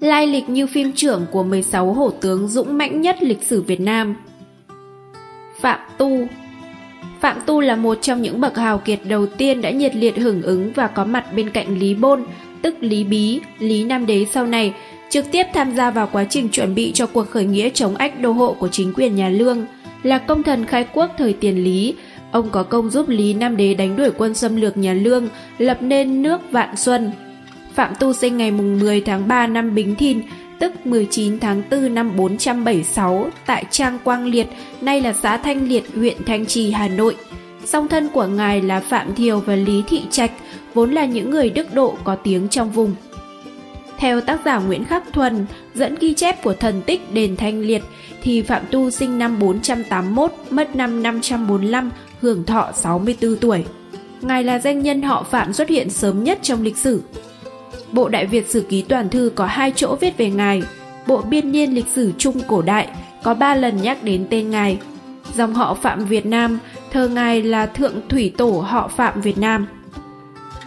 lai lịch như phim trưởng của 16 hổ tướng dũng mãnh nhất lịch sử Việt Nam. Phạm Tu Phạm Tu là một trong những bậc hào kiệt đầu tiên đã nhiệt liệt hưởng ứng và có mặt bên cạnh Lý Bôn, tức Lý Bí, Lý Nam Đế sau này, trực tiếp tham gia vào quá trình chuẩn bị cho cuộc khởi nghĩa chống ách đô hộ của chính quyền nhà Lương, là công thần khai quốc thời tiền Lý, ông có công giúp Lý Nam Đế đánh đuổi quân xâm lược nhà Lương, lập nên nước Vạn Xuân. Phạm Tu sinh ngày 10 tháng 3 năm Bính Thìn, tức 19 tháng 4 năm 476 tại Trang Quang Liệt, nay là xã Thanh Liệt, huyện Thanh Trì, Hà Nội. Song thân của ngài là Phạm Thiều và Lý Thị Trạch, vốn là những người đức độ có tiếng trong vùng. Theo tác giả Nguyễn Khắc Thuần, dẫn ghi chép của thần tích đền Thanh Liệt, thì Phạm Tu sinh năm 481, mất năm 545, hưởng thọ 64 tuổi. Ngài là danh nhân họ Phạm xuất hiện sớm nhất trong lịch sử. Bộ Đại Việt Sử Ký Toàn Thư có hai chỗ viết về Ngài. Bộ Biên niên lịch sử Trung Cổ Đại có ba lần nhắc đến tên Ngài. Dòng họ Phạm Việt Nam, thờ Ngài là Thượng Thủy Tổ họ Phạm Việt Nam.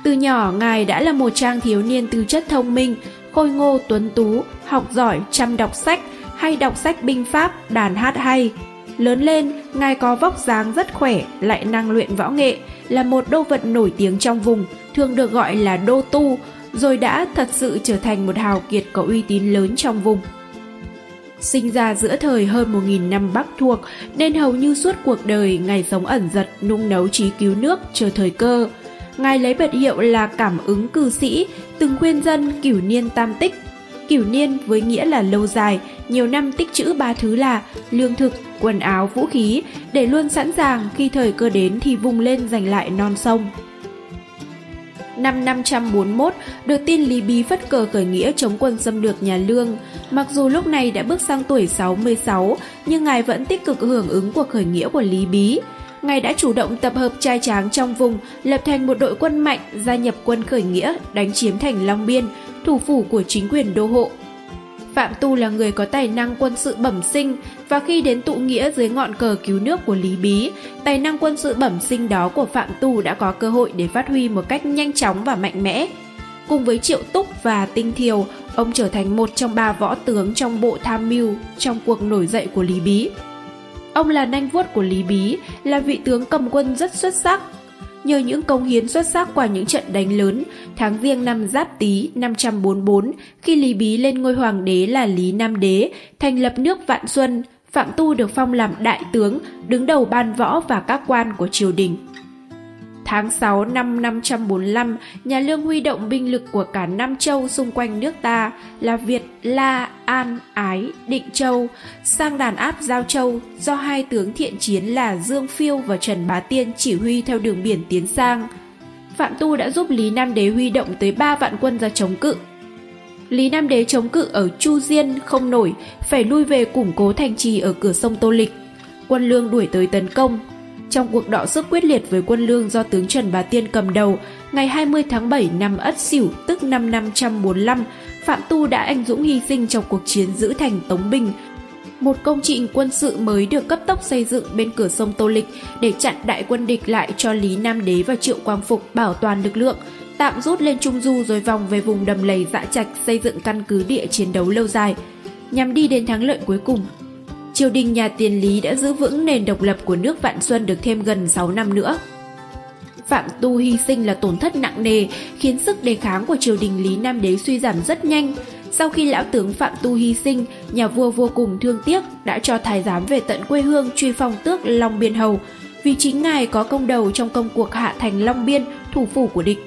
Từ nhỏ, Ngài đã là một trang thiếu niên tư chất thông minh, khôi ngô tuấn tú, học giỏi, chăm đọc sách, hay đọc sách binh pháp, đàn hát hay. Lớn lên, Ngài có vóc dáng rất khỏe, lại năng luyện võ nghệ, là một đô vật nổi tiếng trong vùng, thường được gọi là đô tu, rồi đã thật sự trở thành một hào kiệt có uy tín lớn trong vùng. Sinh ra giữa thời hơn 1.000 năm Bắc thuộc, nên hầu như suốt cuộc đời Ngài sống ẩn giật, nung nấu trí cứu nước, chờ thời cơ. Ngài lấy biệt hiệu là cảm ứng cư sĩ, từng khuyên dân cửu niên tam tích. Cửu niên với nghĩa là lâu dài, nhiều năm tích trữ ba thứ là lương thực, quần áo, vũ khí, để luôn sẵn sàng khi thời cơ đến thì vùng lên giành lại non sông. Năm 541, được tin Lý Bí phất cờ khởi nghĩa chống quân xâm lược nhà Lương. Mặc dù lúc này đã bước sang tuổi 66, nhưng ngài vẫn tích cực hưởng ứng cuộc khởi nghĩa của Lý Bí. Ngài đã chủ động tập hợp trai tráng trong vùng, lập thành một đội quân mạnh, gia nhập quân khởi nghĩa, đánh chiếm thành Long Biên, thủ phủ của chính quyền đô hộ. Phạm Tu là người có tài năng quân sự bẩm sinh và khi đến tụ nghĩa dưới ngọn cờ cứu nước của Lý Bí, tài năng quân sự bẩm sinh đó của Phạm Tu đã có cơ hội để phát huy một cách nhanh chóng và mạnh mẽ. Cùng với Triệu Túc và Tinh Thiều, ông trở thành một trong ba võ tướng trong bộ tham mưu trong cuộc nổi dậy của Lý Bí. Ông là nanh vuốt của Lý Bí, là vị tướng cầm quân rất xuất sắc, Nhờ những công hiến xuất sắc qua những trận đánh lớn, tháng riêng năm Giáp Tý 544, khi Lý Bí lên ngôi hoàng đế là Lý Nam Đế, thành lập nước Vạn Xuân, Phạm Tu được phong làm đại tướng, đứng đầu ban võ và các quan của triều đình. Tháng 6 năm 545, nhà Lương huy động binh lực của cả năm châu xung quanh nước ta là Việt, La, An, Ái, Định Châu, sang đàn áp Giao Châu do hai tướng thiện chiến là Dương Phiêu và Trần Bá Tiên chỉ huy theo đường biển tiến sang. Phạm Tu đã giúp Lý Nam Đế huy động tới 3 vạn quân ra chống cự. Lý Nam Đế chống cự ở Chu Diên không nổi, phải lui về củng cố thành trì ở cửa sông Tô Lịch. Quân lương đuổi tới tấn công, trong cuộc đọ sức quyết liệt với quân lương do tướng Trần Bá Tiên cầm đầu, ngày 20 tháng 7 năm Ất Sửu tức năm 545, Phạm Tu đã anh dũng hy sinh trong cuộc chiến giữ thành Tống Bình, một công trình quân sự mới được cấp tốc xây dựng bên cửa sông Tô Lịch để chặn đại quân địch lại cho Lý Nam Đế và Triệu Quang Phục bảo toàn lực lượng, tạm rút lên Trung Du rồi vòng về vùng đầm lầy dã trạch xây dựng căn cứ địa chiến đấu lâu dài, nhằm đi đến thắng lợi cuối cùng triều đình nhà tiền Lý đã giữ vững nền độc lập của nước Vạn Xuân được thêm gần 6 năm nữa. Phạm Tu hy sinh là tổn thất nặng nề, khiến sức đề kháng của triều đình Lý Nam Đế suy giảm rất nhanh. Sau khi lão tướng Phạm Tu hy sinh, nhà vua vô cùng thương tiếc đã cho thái giám về tận quê hương truy phong tước Long Biên Hầu, vì chính ngài có công đầu trong công cuộc hạ thành Long Biên, thủ phủ của địch.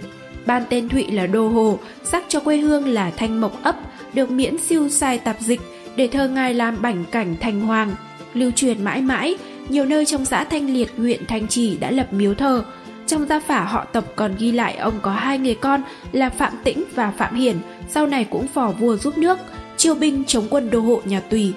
Ban tên Thụy là Đô Hồ, sắc cho quê hương là Thanh Mộc ấp, được miễn siêu sai tạp dịch, để thơ ngài làm bảnh cảnh thành hoàng, lưu truyền mãi mãi, nhiều nơi trong xã Thanh Liệt, huyện Thanh Trì đã lập miếu thờ. Trong gia phả họ tộc còn ghi lại ông có hai người con là Phạm Tĩnh và Phạm Hiển, sau này cũng phò vua giúp nước, chiêu binh chống quân đô hộ nhà Tùy.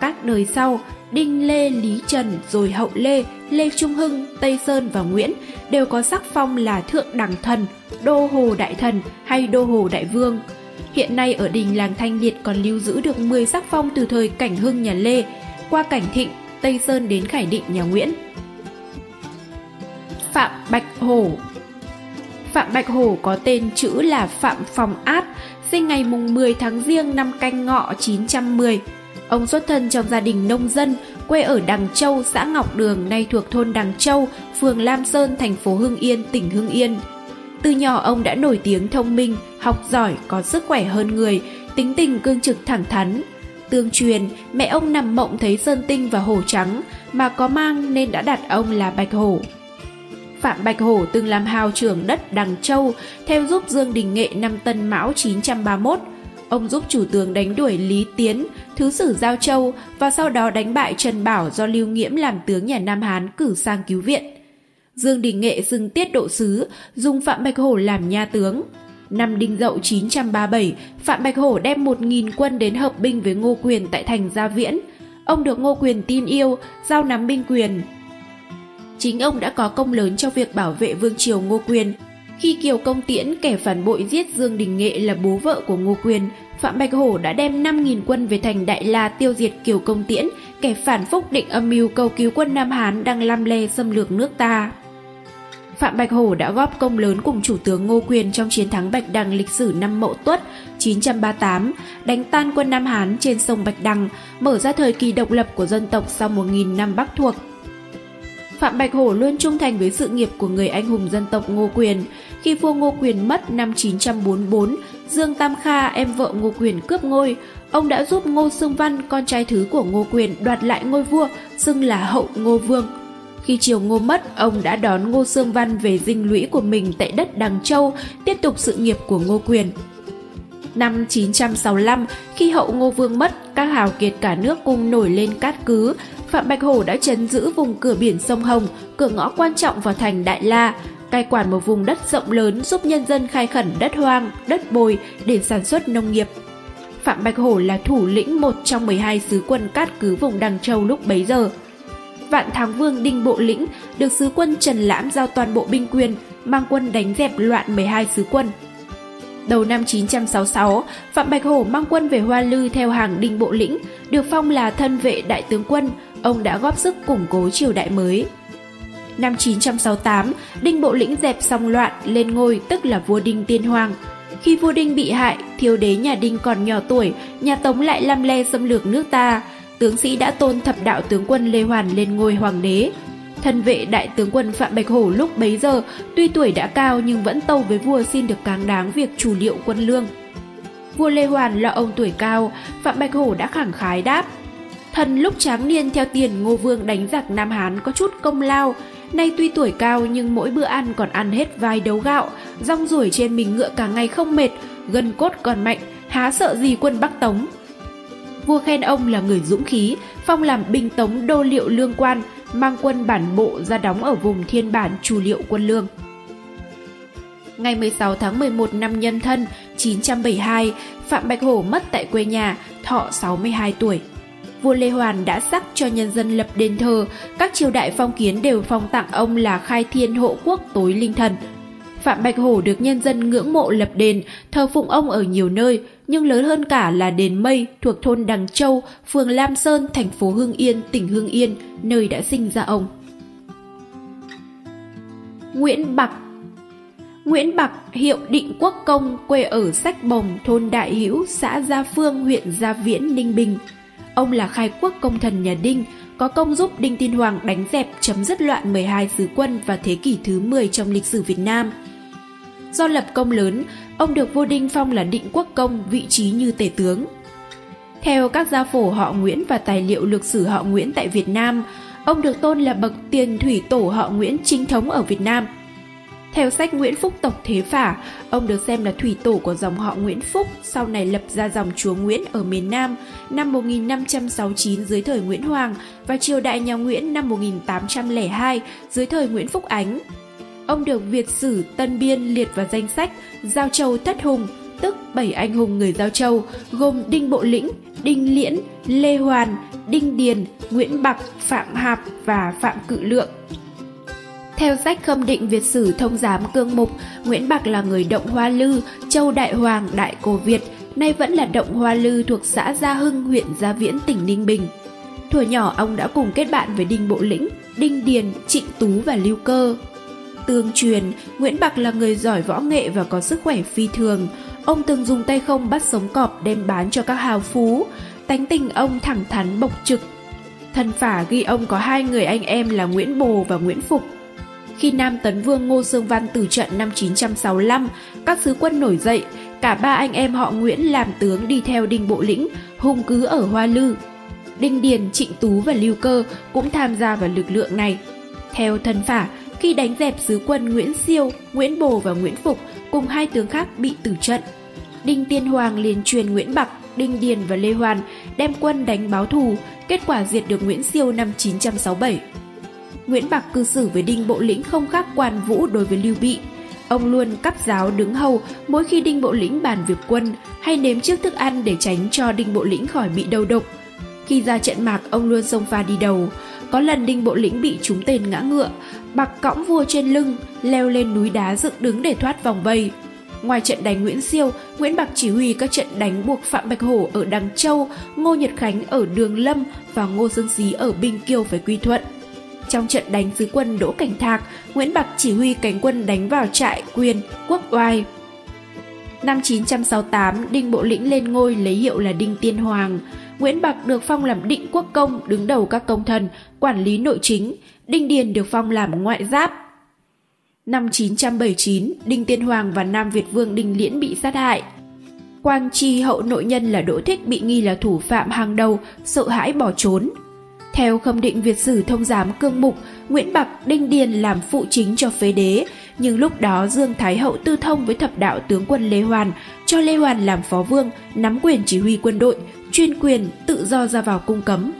Các đời sau, Đinh Lê Lý Trần rồi Hậu Lê, Lê Trung Hưng, Tây Sơn và Nguyễn đều có sắc phong là Thượng Đẳng Thần, Đô Hồ Đại Thần hay Đô Hồ Đại Vương – Hiện nay ở đình làng Thanh Liệt còn lưu giữ được 10 sắc phong từ thời Cảnh Hưng nhà Lê, qua Cảnh Thịnh, Tây Sơn đến Khải Định nhà Nguyễn. Phạm Bạch Hổ Phạm Bạch Hổ có tên chữ là Phạm Phòng Át, sinh ngày mùng 10 tháng Giêng năm Canh Ngọ 910. Ông xuất thân trong gia đình nông dân, quê ở Đằng Châu, xã Ngọc Đường, nay thuộc thôn Đằng Châu, phường Lam Sơn, thành phố Hưng Yên, tỉnh Hưng Yên. Từ nhỏ ông đã nổi tiếng thông minh, học giỏi, có sức khỏe hơn người, tính tình cương trực thẳng thắn. Tương truyền, mẹ ông nằm mộng thấy sơn tinh và hổ trắng, mà có mang nên đã đặt ông là Bạch Hổ. Phạm Bạch Hổ từng làm hào trưởng đất Đằng Châu, theo giúp Dương Đình Nghệ năm Tân Mão 931. Ông giúp chủ tướng đánh đuổi Lý Tiến, thứ sử Giao Châu và sau đó đánh bại Trần Bảo do Lưu Nghiễm làm tướng nhà Nam Hán cử sang cứu viện. Dương Đình Nghệ dừng tiết độ sứ, dùng Phạm Bạch Hổ làm nha tướng. Năm Đinh Dậu 937, Phạm Bạch Hổ đem 1.000 quân đến hợp binh với Ngô Quyền tại thành Gia Viễn. Ông được Ngô Quyền tin yêu, giao nắm binh quyền. Chính ông đã có công lớn cho việc bảo vệ vương triều Ngô Quyền. Khi Kiều Công Tiễn, kẻ phản bội giết Dương Đình Nghệ là bố vợ của Ngô Quyền, Phạm Bạch Hổ đã đem 5.000 quân về thành Đại La tiêu diệt Kiều Công Tiễn, kẻ phản phúc định âm mưu cầu cứu quân Nam Hán đang lam le xâm lược nước ta. Phạm Bạch Hổ đã góp công lớn cùng chủ tướng Ngô Quyền trong chiến thắng Bạch Đằng lịch sử năm Mậu Tuất 938, đánh tan quân Nam Hán trên sông Bạch Đằng, mở ra thời kỳ độc lập của dân tộc sau 1.000 năm Bắc thuộc. Phạm Bạch Hổ luôn trung thành với sự nghiệp của người anh hùng dân tộc Ngô Quyền. Khi vua Ngô Quyền mất năm 944, Dương Tam Kha, em vợ Ngô Quyền cướp ngôi. Ông đã giúp Ngô Sương Văn, con trai thứ của Ngô Quyền, đoạt lại ngôi vua, xưng là hậu Ngô Vương. Khi triều Ngô mất, ông đã đón Ngô Sương Văn về dinh lũy của mình tại đất Đằng Châu, tiếp tục sự nghiệp của Ngô Quyền. Năm 965, khi hậu Ngô Vương mất, các hào kiệt cả nước cùng nổi lên cát cứ, Phạm Bạch Hổ đã chấn giữ vùng cửa biển sông Hồng, cửa ngõ quan trọng vào thành Đại La, cai quản một vùng đất rộng lớn giúp nhân dân khai khẩn đất hoang, đất bồi để sản xuất nông nghiệp. Phạm Bạch Hổ là thủ lĩnh một trong 12 sứ quân cát cứ vùng Đằng Châu lúc bấy giờ. Vạn Thắng Vương Đinh Bộ Lĩnh được sứ quân Trần Lãm giao toàn bộ binh quyền, mang quân đánh dẹp loạn 12 sứ quân. Đầu năm 966, Phạm Bạch Hổ mang quân về Hoa Lư theo hàng Đinh Bộ Lĩnh, được phong là thân vệ đại tướng quân, ông đã góp sức củng cố triều đại mới. Năm 968, Đinh Bộ Lĩnh dẹp xong loạn lên ngôi tức là vua Đinh Tiên Hoàng. Khi vua Đinh bị hại, thiếu đế nhà Đinh còn nhỏ tuổi, nhà Tống lại lăm le xâm lược nước ta. Tướng sĩ đã tôn thập đạo tướng quân Lê Hoàn lên ngôi hoàng đế. Thân vệ đại tướng quân Phạm Bạch Hổ lúc bấy giờ, tuy tuổi đã cao nhưng vẫn tâu với vua xin được cáng đáng việc chủ liệu quân lương. Vua Lê Hoàn là ông tuổi cao, Phạm Bạch Hổ đã khẳng khái đáp. Thần lúc tráng niên theo tiền Ngô Vương đánh giặc Nam Hán có chút công lao, nay tuy tuổi cao nhưng mỗi bữa ăn còn ăn hết vài đấu gạo, rong ruổi trên mình ngựa cả ngày không mệt, gân cốt còn mạnh, há sợ gì quân Bắc Tống. Vua khen ông là người dũng khí, phong làm binh tống đô liệu lương quan, mang quân bản bộ ra đóng ở vùng thiên bản chủ liệu quân lương. Ngày 16 tháng 11 năm Nhân Thân 972, Phạm Bạch Hổ mất tại quê nhà, thọ 62 tuổi. Vua Lê Hoàn đã sắc cho nhân dân lập đền thờ, các triều đại phong kiến đều phong tặng ông là khai thiên hộ quốc tối linh thần. Phạm Bạch Hổ được nhân dân ngưỡng mộ lập đền, thờ phụng ông ở nhiều nơi, nhưng lớn hơn cả là đền Mây thuộc thôn Đằng Châu, phường Lam Sơn, thành phố Hưng Yên, tỉnh Hưng Yên, nơi đã sinh ra ông. Nguyễn Bạc Nguyễn Bạc, hiệu Định Quốc Công, quê ở Sách Bồng, thôn Đại Hữu, xã Gia Phương, huyện Gia Viễn, Ninh Bình. Ông là khai quốc công thần nhà Đinh, có công giúp Đinh Tiên Hoàng đánh dẹp chấm dứt loạn 12 sứ quân vào thế kỷ thứ 10 trong lịch sử Việt Nam. Do lập công lớn, ông được vua Đinh phong là định quốc công, vị trí như tể tướng. Theo các gia phổ họ Nguyễn và tài liệu lược sử họ Nguyễn tại Việt Nam, ông được tôn là bậc tiền thủy tổ họ Nguyễn chính thống ở Việt Nam. Theo sách Nguyễn Phúc Tộc Thế Phả, ông được xem là thủy tổ của dòng họ Nguyễn Phúc, sau này lập ra dòng chúa Nguyễn ở miền Nam năm 1569 dưới thời Nguyễn Hoàng và triều đại nhà Nguyễn năm 1802 dưới thời Nguyễn Phúc Ánh. Ông được Việt sử Tân Biên liệt vào danh sách Giao Châu Thất Hùng, tức bảy anh hùng người Giao Châu, gồm Đinh Bộ Lĩnh, Đinh Liễn, Lê Hoàn, Đinh Điền, Nguyễn Bạc, Phạm Hạp và Phạm Cự Lượng. Theo sách khâm định Việt sử thông giám cương mục, Nguyễn Bạc là người động Hoa Lư, Châu Đại Hoàng, Đại Cổ Việt, nay vẫn là động Hoa Lư thuộc xã Gia Hưng, huyện Gia Viễn, tỉnh Ninh Bình. Thuở nhỏ ông đã cùng kết bạn với Đinh Bộ Lĩnh, Đinh Điền, Trịnh Tú và Lưu Cơ. Tương truyền, Nguyễn Bạc là người giỏi võ nghệ và có sức khỏe phi thường. ông từng dùng tay không bắt sống cọp đem bán cho các hào phú, tánh tình ông thẳng thắn bộc trực. Thần phả ghi ông có hai người anh em là Nguyễn Bồ và Nguyễn Phục. Khi Nam Tấn Vương Ngô Sương Văn tử trận năm 965, các sứ quân nổi dậy, cả ba anh em họ Nguyễn làm tướng đi theo Đinh Bộ Lĩnh, hung cứ ở Hoa Lư. Đinh Điền, Trịnh Tú và Lưu Cơ cũng tham gia vào lực lượng này. Theo thân phả, khi đánh dẹp sứ quân Nguyễn Siêu, Nguyễn Bồ và Nguyễn Phục cùng hai tướng khác bị tử trận. Đinh Tiên Hoàng liền truyền Nguyễn Bạc, Đinh Điền và Lê Hoàn đem quân đánh báo thù, kết quả diệt được Nguyễn Siêu năm 967. Nguyễn Bạc cư xử với Đinh Bộ Lĩnh không khác quan vũ đối với Lưu Bị. Ông luôn cắp giáo đứng hầu mỗi khi Đinh Bộ Lĩnh bàn việc quân hay nếm trước thức ăn để tránh cho Đinh Bộ Lĩnh khỏi bị đầu độc. Khi ra trận mạc, ông luôn xông pha đi đầu. Có lần Đinh Bộ Lĩnh bị trúng tên ngã ngựa, bạc cõng vua trên lưng, leo lên núi đá dựng đứng để thoát vòng vây. Ngoài trận đánh Nguyễn Siêu, Nguyễn Bạc chỉ huy các trận đánh buộc Phạm Bạch Hổ ở Đằng Châu, Ngô Nhật Khánh ở Đường Lâm và Ngô Sơn Xí ở Binh Kiêu phải quy thuận. Trong trận đánh dưới quân Đỗ Cảnh Thạc, Nguyễn Bạc chỉ huy cánh quân đánh vào trại Quyền, Quốc Oai. Năm 968, Đinh Bộ Lĩnh lên ngôi lấy hiệu là Đinh Tiên Hoàng. Nguyễn Bạc được phong làm định quốc công, đứng đầu các công thần, quản lý nội chính. Đinh Điền được phong làm ngoại giáp. Năm 979, Đinh Tiên Hoàng và Nam Việt Vương Đinh Liễn bị sát hại. Quang Chi hậu nội nhân là Đỗ Thích bị nghi là thủ phạm hàng đầu, sợ hãi bỏ trốn. Theo khâm định Việt sử thông giám cương mục, Nguyễn Bạc Đinh Điền làm phụ chính cho phế đế, nhưng lúc đó Dương Thái Hậu tư thông với thập đạo tướng quân Lê Hoàn, cho Lê Hoàn làm phó vương, nắm quyền chỉ huy quân đội, chuyên quyền, tự do ra vào cung cấm.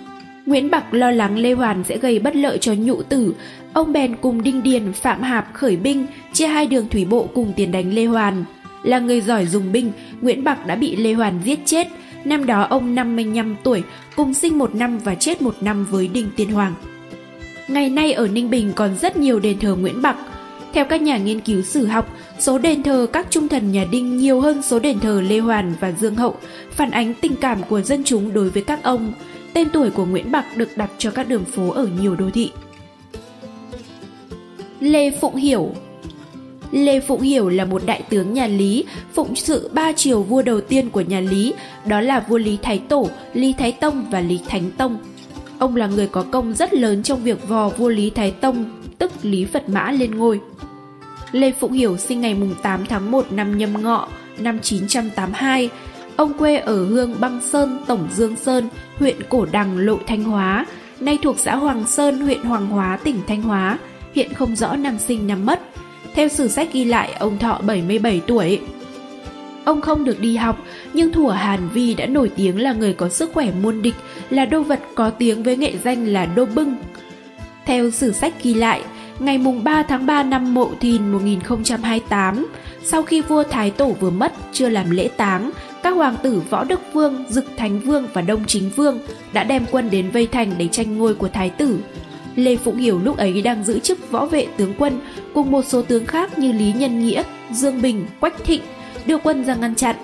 Nguyễn Bạc lo lắng Lê Hoàn sẽ gây bất lợi cho nhụ tử, ông bèn cùng Đinh Điền, Phạm Hạp khởi binh, chia hai đường thủy bộ cùng tiền đánh Lê Hoàn. Là người giỏi dùng binh, Nguyễn Bạc đã bị Lê Hoàn giết chết, Năm đó ông 55 tuổi, cùng sinh một năm và chết một năm với Đinh Tiên Hoàng. Ngày nay ở Ninh Bình còn rất nhiều đền thờ Nguyễn Bạc. Theo các nhà nghiên cứu sử học, số đền thờ các trung thần nhà Đinh nhiều hơn số đền thờ Lê Hoàn và Dương Hậu, phản ánh tình cảm của dân chúng đối với các ông. Tên tuổi của Nguyễn Bạc được đặt cho các đường phố ở nhiều đô thị. Lê Phụng Hiểu Lê Phụng Hiểu là một đại tướng nhà Lý, phụng sự ba triều vua đầu tiên của nhà Lý, đó là vua Lý Thái Tổ, Lý Thái Tông và Lý Thánh Tông. Ông là người có công rất lớn trong việc vò vua Lý Thái Tông, tức Lý Phật Mã lên ngôi. Lê Phụng Hiểu sinh ngày 8 tháng 1 năm nhâm ngọ, năm 982. Ông quê ở Hương Băng Sơn, Tổng Dương Sơn, huyện Cổ Đằng, Lộ Thanh Hóa, nay thuộc xã Hoàng Sơn, huyện Hoàng Hóa, tỉnh Thanh Hóa, hiện không rõ năm sinh năm mất. Theo sử sách ghi lại, ông thọ 77 tuổi. Ông không được đi học, nhưng thủa Hàn Vi đã nổi tiếng là người có sức khỏe muôn địch, là đô vật có tiếng với nghệ danh là Đô Bưng. Theo sử sách ghi lại, ngày mùng 3 tháng 3 năm mậu Thìn 1028, sau khi vua Thái Tổ vừa mất, chưa làm lễ táng, các hoàng tử Võ Đức Vương, Dực Thánh Vương và Đông Chính Vương đã đem quân đến vây thành để tranh ngôi của Thái tử. Lê Phụng Hiểu lúc ấy đang giữ chức võ vệ tướng quân cùng một số tướng khác như Lý Nhân Nghĩa, Dương Bình, Quách Thịnh đưa quân ra ngăn chặn.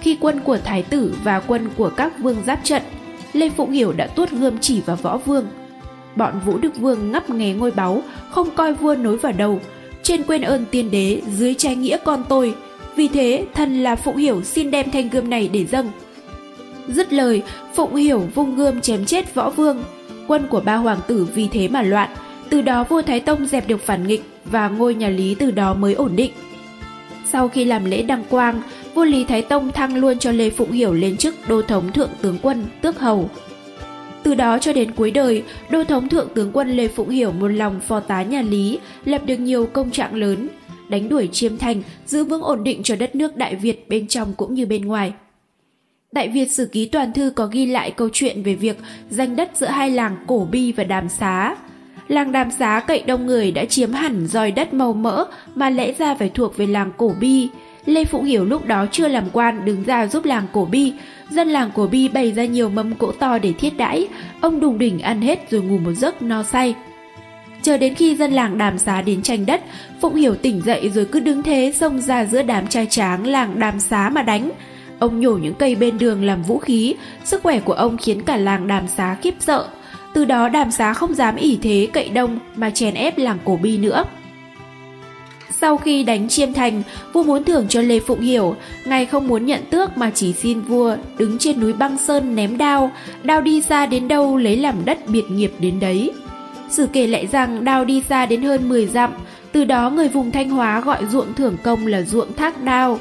Khi quân của Thái tử và quân của các vương giáp trận, Lê Phụng Hiểu đã tuốt gươm chỉ vào võ vương. Bọn Vũ Đức Vương ngắp nghé ngôi báu, không coi vua nối vào đầu, trên quên ơn tiên đế, dưới trái nghĩa con tôi. Vì thế, thần là Phụng Hiểu xin đem thanh gươm này để dâng. Dứt lời, Phụng Hiểu vung gươm chém chết võ vương, quân của ba hoàng tử vì thế mà loạn, từ đó vua Thái Tông dẹp được phản nghịch và ngôi nhà Lý từ đó mới ổn định. Sau khi làm lễ đăng quang, vua Lý Thái Tông thăng luôn cho Lê Phụng Hiểu lên chức đô thống thượng tướng quân, tước hầu. Từ đó cho đến cuối đời, đô thống thượng tướng quân Lê Phụng Hiểu một lòng phò tá nhà Lý, lập được nhiều công trạng lớn, đánh đuổi chiêm thành, giữ vững ổn định cho đất nước Đại Việt bên trong cũng như bên ngoài. Đại Việt Sử Ký Toàn Thư có ghi lại câu chuyện về việc giành đất giữa hai làng Cổ Bi và Đàm Xá. Làng Đàm Xá cậy đông người đã chiếm hẳn dòi đất màu mỡ mà lẽ ra phải thuộc về làng Cổ Bi. Lê Phụng Hiểu lúc đó chưa làm quan đứng ra giúp làng Cổ Bi. Dân làng Cổ Bi bày ra nhiều mâm cỗ to để thiết đãi. Ông đùng đỉnh ăn hết rồi ngủ một giấc no say. Chờ đến khi dân làng đàm xá đến tranh đất, Phụng Hiểu tỉnh dậy rồi cứ đứng thế xông ra giữa đám trai tráng làng đàm xá mà đánh. Ông nhổ những cây bên đường làm vũ khí, sức khỏe của ông khiến cả làng đàm xá khiếp sợ. Từ đó đàm xá không dám ỉ thế cậy đông mà chèn ép làng cổ bi nữa. Sau khi đánh chiêm thành, vua muốn thưởng cho Lê Phụng Hiểu, ngài không muốn nhận tước mà chỉ xin vua đứng trên núi băng sơn ném đao, đao đi xa đến đâu lấy làm đất biệt nghiệp đến đấy. Sử kể lại rằng đao đi xa đến hơn 10 dặm, từ đó người vùng Thanh Hóa gọi ruộng thưởng công là ruộng thác đao.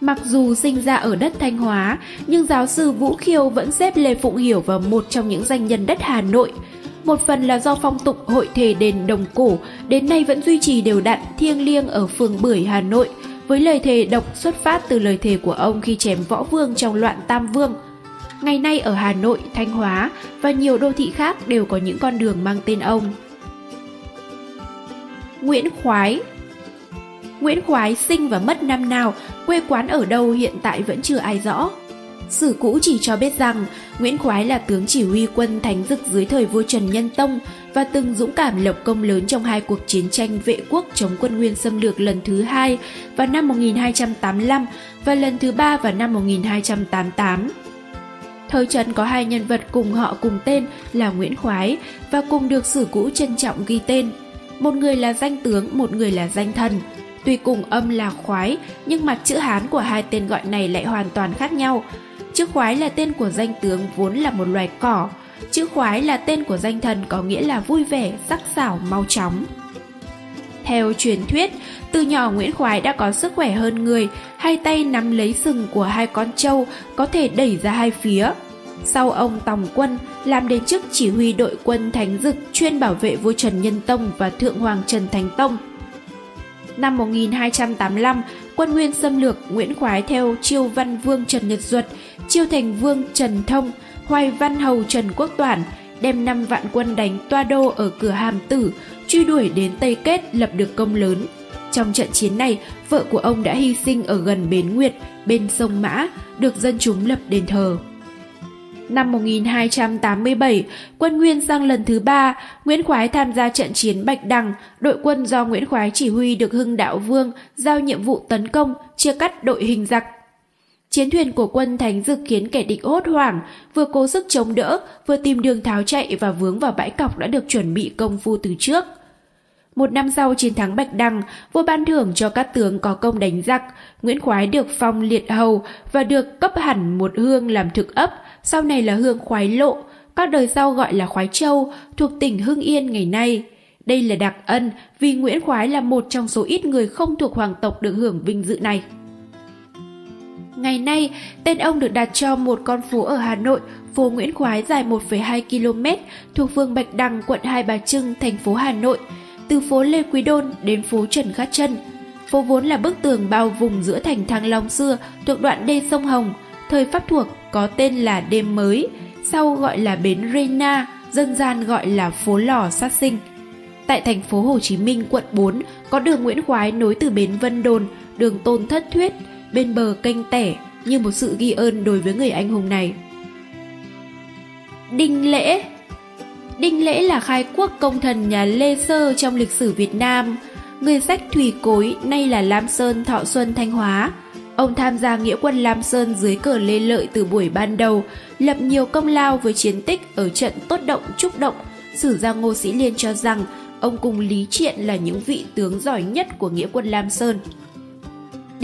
Mặc dù sinh ra ở đất Thanh Hóa, nhưng giáo sư Vũ Khiêu vẫn xếp Lê Phụng Hiểu vào một trong những danh nhân đất Hà Nội. Một phần là do phong tục hội thề đền đồng cổ đến nay vẫn duy trì đều đặn thiêng liêng ở phường Bưởi Hà Nội, với lời thề độc xuất phát từ lời thề của ông khi chém võ vương trong loạn Tam Vương. Ngày nay ở Hà Nội, Thanh Hóa và nhiều đô thị khác đều có những con đường mang tên ông. Nguyễn Khoái Nguyễn Khoái sinh và mất năm nào, quê quán ở đâu hiện tại vẫn chưa ai rõ. Sử cũ chỉ cho biết rằng Nguyễn Khoái là tướng chỉ huy quân thánh dực dưới thời vua Trần Nhân Tông và từng dũng cảm lập công lớn trong hai cuộc chiến tranh vệ quốc chống quân Nguyên xâm lược lần thứ hai vào năm 1285 và lần thứ ba vào năm 1288. Thời Trần có hai nhân vật cùng họ cùng tên là Nguyễn Khoái và cùng được sử cũ trân trọng ghi tên. Một người là danh tướng, một người là danh thần. Tuy cùng âm là khoái, nhưng mặt chữ Hán của hai tên gọi này lại hoàn toàn khác nhau. Chữ khoái là tên của danh tướng vốn là một loài cỏ, chữ khoái là tên của danh thần có nghĩa là vui vẻ, sắc sảo, mau chóng. Theo truyền thuyết, từ nhỏ Nguyễn Khoái đã có sức khỏe hơn người, hai tay nắm lấy sừng của hai con trâu có thể đẩy ra hai phía. Sau ông Tòng Quân làm đến chức chỉ huy đội quân Thánh Dực chuyên bảo vệ vua Trần Nhân Tông và Thượng Hoàng Trần Thánh Tông. Năm 1285, quân Nguyên xâm lược Nguyễn Khoái theo Chiêu Văn Vương Trần Nhật Duật, Chiêu Thành Vương Trần Thông, Hoài Văn Hầu Trần Quốc Toản, đem 5 vạn quân đánh toa đô ở cửa Hàm Tử, truy đuổi đến Tây Kết lập được công lớn. Trong trận chiến này, vợ của ông đã hy sinh ở gần Bến Nguyệt, bên sông Mã, được dân chúng lập đền thờ. Năm 1287, quân Nguyên sang lần thứ ba, Nguyễn Khoái tham gia trận chiến Bạch Đằng, đội quân do Nguyễn Khoái chỉ huy được Hưng Đạo Vương giao nhiệm vụ tấn công, chia cắt đội hình giặc. Chiến thuyền của quân Thánh Dực khiến kẻ địch hốt hoảng, vừa cố sức chống đỡ, vừa tìm đường tháo chạy và vướng vào bãi cọc đã được chuẩn bị công phu từ trước. Một năm sau chiến thắng Bạch đăng vua ban thưởng cho các tướng có công đánh giặc, Nguyễn Khoái được phong liệt hầu và được cấp hẳn một hương làm thực ấp, sau này là hương khoái lộ, các đời sau gọi là khoái châu, thuộc tỉnh Hưng Yên ngày nay. Đây là đặc ân vì Nguyễn Khoái là một trong số ít người không thuộc hoàng tộc được hưởng vinh dự này. Ngày nay, tên ông được đặt cho một con phố ở Hà Nội, phố Nguyễn Khoái dài 1,2 km, thuộc phường Bạch Đằng, quận Hai Bà Trưng, thành phố Hà Nội, từ phố Lê Quý Đôn đến phố Trần Khát Trân. Phố vốn là bức tường bao vùng giữa thành Thăng Long xưa, thuộc đoạn đê sông Hồng, thời Pháp thuộc có tên là Đêm Mới, sau gọi là Bến Reina, dân gian gọi là phố lò sát sinh. Tại thành phố Hồ Chí Minh, quận 4, có đường Nguyễn Khoái nối từ bến Vân Đồn, đường Tôn Thất Thuyết, bên bờ kênh Tẻ như một sự ghi ơn đối với người anh hùng này. Đinh Lễ Đinh Lễ là khai quốc công thần nhà Lê Sơ trong lịch sử Việt Nam. Người sách Thủy Cối, nay là Lam Sơn Thọ Xuân Thanh Hóa. Ông tham gia nghĩa quân Lam Sơn dưới cờ Lê Lợi từ buổi ban đầu, lập nhiều công lao với chiến tích ở trận Tốt Động Trúc Động. Sử gia Ngô Sĩ Liên cho rằng ông cùng Lý Triện là những vị tướng giỏi nhất của nghĩa quân Lam Sơn.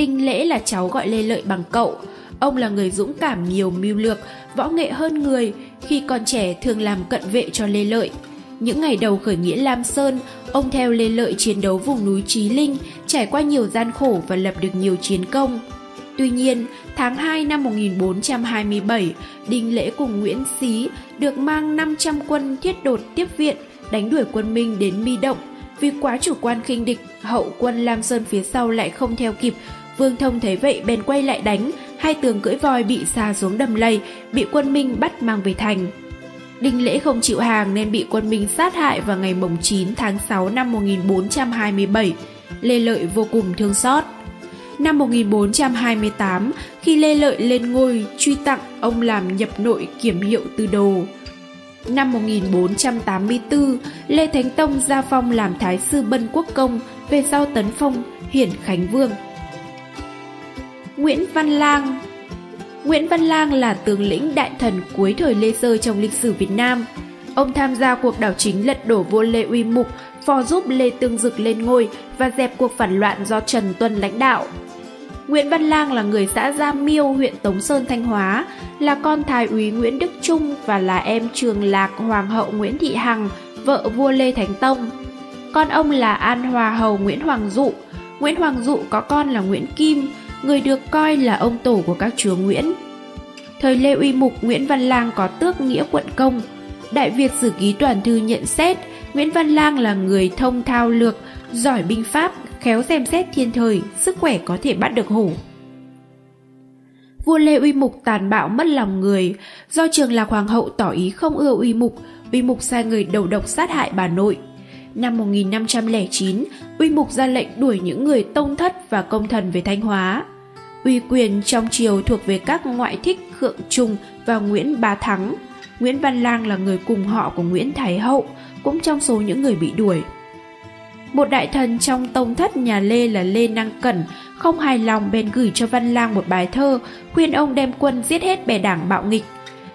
Đinh Lễ là cháu gọi Lê Lợi bằng cậu. Ông là người dũng cảm nhiều mưu lược, võ nghệ hơn người, khi còn trẻ thường làm cận vệ cho Lê Lợi. Những ngày đầu khởi nghĩa Lam Sơn, ông theo Lê Lợi chiến đấu vùng núi Trí Linh, trải qua nhiều gian khổ và lập được nhiều chiến công. Tuy nhiên, tháng 2 năm 1427, Đinh Lễ cùng Nguyễn Xí được mang 500 quân thiết đột tiếp viện, đánh đuổi quân Minh đến Mi Động. Vì quá chủ quan khinh địch, hậu quân Lam Sơn phía sau lại không theo kịp, Vương Thông thấy vậy bèn quay lại đánh, hai tường cưỡi voi bị xa xuống đầm lầy, bị quân Minh bắt mang về thành. Đinh Lễ không chịu hàng nên bị quân Minh sát hại vào ngày mồng 9 tháng 6 năm 1427. Lê Lợi vô cùng thương xót. Năm 1428, khi Lê Lợi lên ngôi truy tặng ông làm nhập nội kiểm hiệu tư đồ. Năm 1484, Lê Thánh Tông ra phong làm Thái sư Bân Quốc Công, về sau tấn phong Hiển Khánh Vương. Nguyễn Văn Lang Nguyễn Văn Lang là tướng lĩnh đại thần cuối thời Lê Sơ trong lịch sử Việt Nam. Ông tham gia cuộc đảo chính lật đổ vua Lê Uy Mục, phò giúp Lê Tương Dực lên ngôi và dẹp cuộc phản loạn do Trần Tuân lãnh đạo. Nguyễn Văn Lang là người xã Gia Miêu, huyện Tống Sơn, Thanh Hóa, là con thái úy Nguyễn Đức Trung và là em trường lạc Hoàng hậu Nguyễn Thị Hằng, vợ vua Lê Thánh Tông. Con ông là An Hòa Hầu Nguyễn Hoàng Dụ. Nguyễn Hoàng Dụ có con là Nguyễn Kim, người được coi là ông tổ của các chúa Nguyễn. Thời Lê Uy Mục Nguyễn Văn Lang có tước nghĩa quận công. Đại Việt Sử Ký Toàn Thư nhận xét Nguyễn Văn Lang là người thông thao lược, giỏi binh pháp, khéo xem xét thiên thời, sức khỏe có thể bắt được hổ. Vua Lê Uy Mục tàn bạo mất lòng người, do Trường Lạc Hoàng hậu tỏ ý không ưa Uy Mục, Uy Mục sai người đầu độc sát hại bà nội. Năm 1509, Uy Mục ra lệnh đuổi những người tông thất và công thần về Thanh Hóa. Uy quyền trong triều thuộc về các ngoại thích Khượng Trung và Nguyễn Bá Thắng. Nguyễn Văn Lang là người cùng họ của Nguyễn Thái Hậu, cũng trong số những người bị đuổi. Một đại thần trong tông thất nhà Lê là Lê Năng Cẩn không hài lòng bèn gửi cho Văn Lang một bài thơ khuyên ông đem quân giết hết bè đảng bạo nghịch.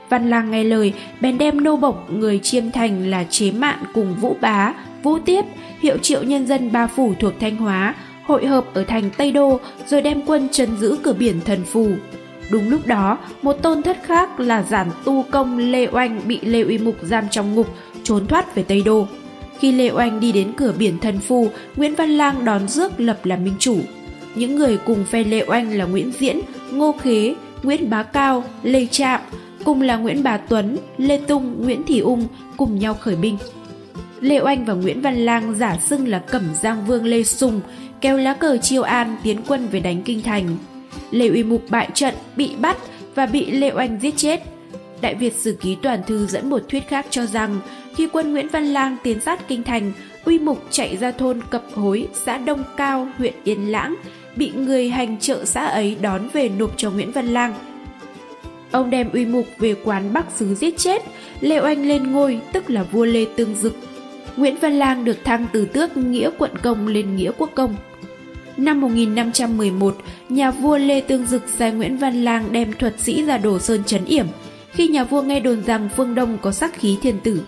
Văn Lang nghe lời bèn đem nô bộc người chiêm thành là Chế Mạn cùng Vũ Bá, Vũ Tiếp, hiệu triệu nhân dân ba phủ thuộc Thanh Hóa hội hợp ở thành Tây Đô rồi đem quân trấn giữ cửa biển Thần Phù. Đúng lúc đó, một tôn thất khác là giản tu công Lê Oanh bị Lê Uy Mục giam trong ngục, trốn thoát về Tây Đô. Khi Lê Oanh đi đến cửa biển Thần Phù, Nguyễn Văn Lang đón rước lập làm minh chủ. Những người cùng phe Lê Oanh là Nguyễn Diễn, Ngô Khế, Nguyễn Bá Cao, Lê Trạm, cùng là Nguyễn Bá Tuấn, Lê Tung, Nguyễn Thị Ung cùng nhau khởi binh. Lê Oanh và Nguyễn Văn Lang giả xưng là Cẩm Giang Vương Lê Sùng, kéo lá cờ chiêu an tiến quân về đánh kinh thành. Lê Uy Mục bại trận, bị bắt và bị Lê Oanh giết chết. Đại Việt Sử Ký Toàn Thư dẫn một thuyết khác cho rằng khi quân Nguyễn Văn Lang tiến sát kinh thành, Uy Mục chạy ra thôn Cập Hối, xã Đông Cao, huyện Yên Lãng, bị người hành trợ xã ấy đón về nộp cho Nguyễn Văn Lang. Ông đem Uy Mục về quán Bắc Sứ giết chết, Lê Oanh lên ngôi tức là vua Lê Tương Dực. Nguyễn Văn Lang được thăng từ tước nghĩa quận công lên nghĩa quốc công. Năm 1511, nhà vua Lê Tương Dực sai Nguyễn Văn Lang đem thuật sĩ ra đồ sơn chấn yểm, khi nhà vua nghe đồn rằng phương Đông có sắc khí thiên tử.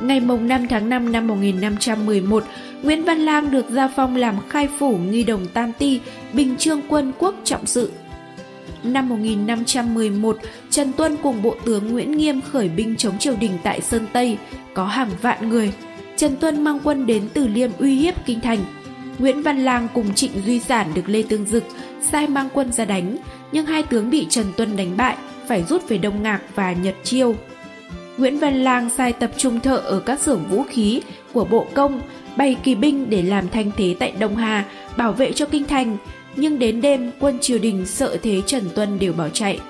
Ngày mùng 5 tháng 5 năm 1511, Nguyễn Văn Lang được gia phong làm khai phủ nghi đồng Tam Ti, bình trương quân quốc trọng sự. Năm 1511, Trần Tuân cùng bộ tướng Nguyễn Nghiêm khởi binh chống triều đình tại Sơn Tây, có hàng vạn người. Trần Tuân mang quân đến Tử Liêm uy hiếp kinh thành. Nguyễn Văn Lang cùng Trịnh Duy Sản được Lê Tương Dực sai mang quân ra đánh, nhưng hai tướng bị Trần Tuân đánh bại, phải rút về Đông Ngạc và Nhật Chiêu. Nguyễn Văn Lang sai tập trung thợ ở các xưởng vũ khí của bộ công, bày kỳ binh để làm thanh thế tại Đông Hà, bảo vệ cho kinh thành, nhưng đến đêm quân triều đình sợ thế Trần Tuân đều bỏ chạy.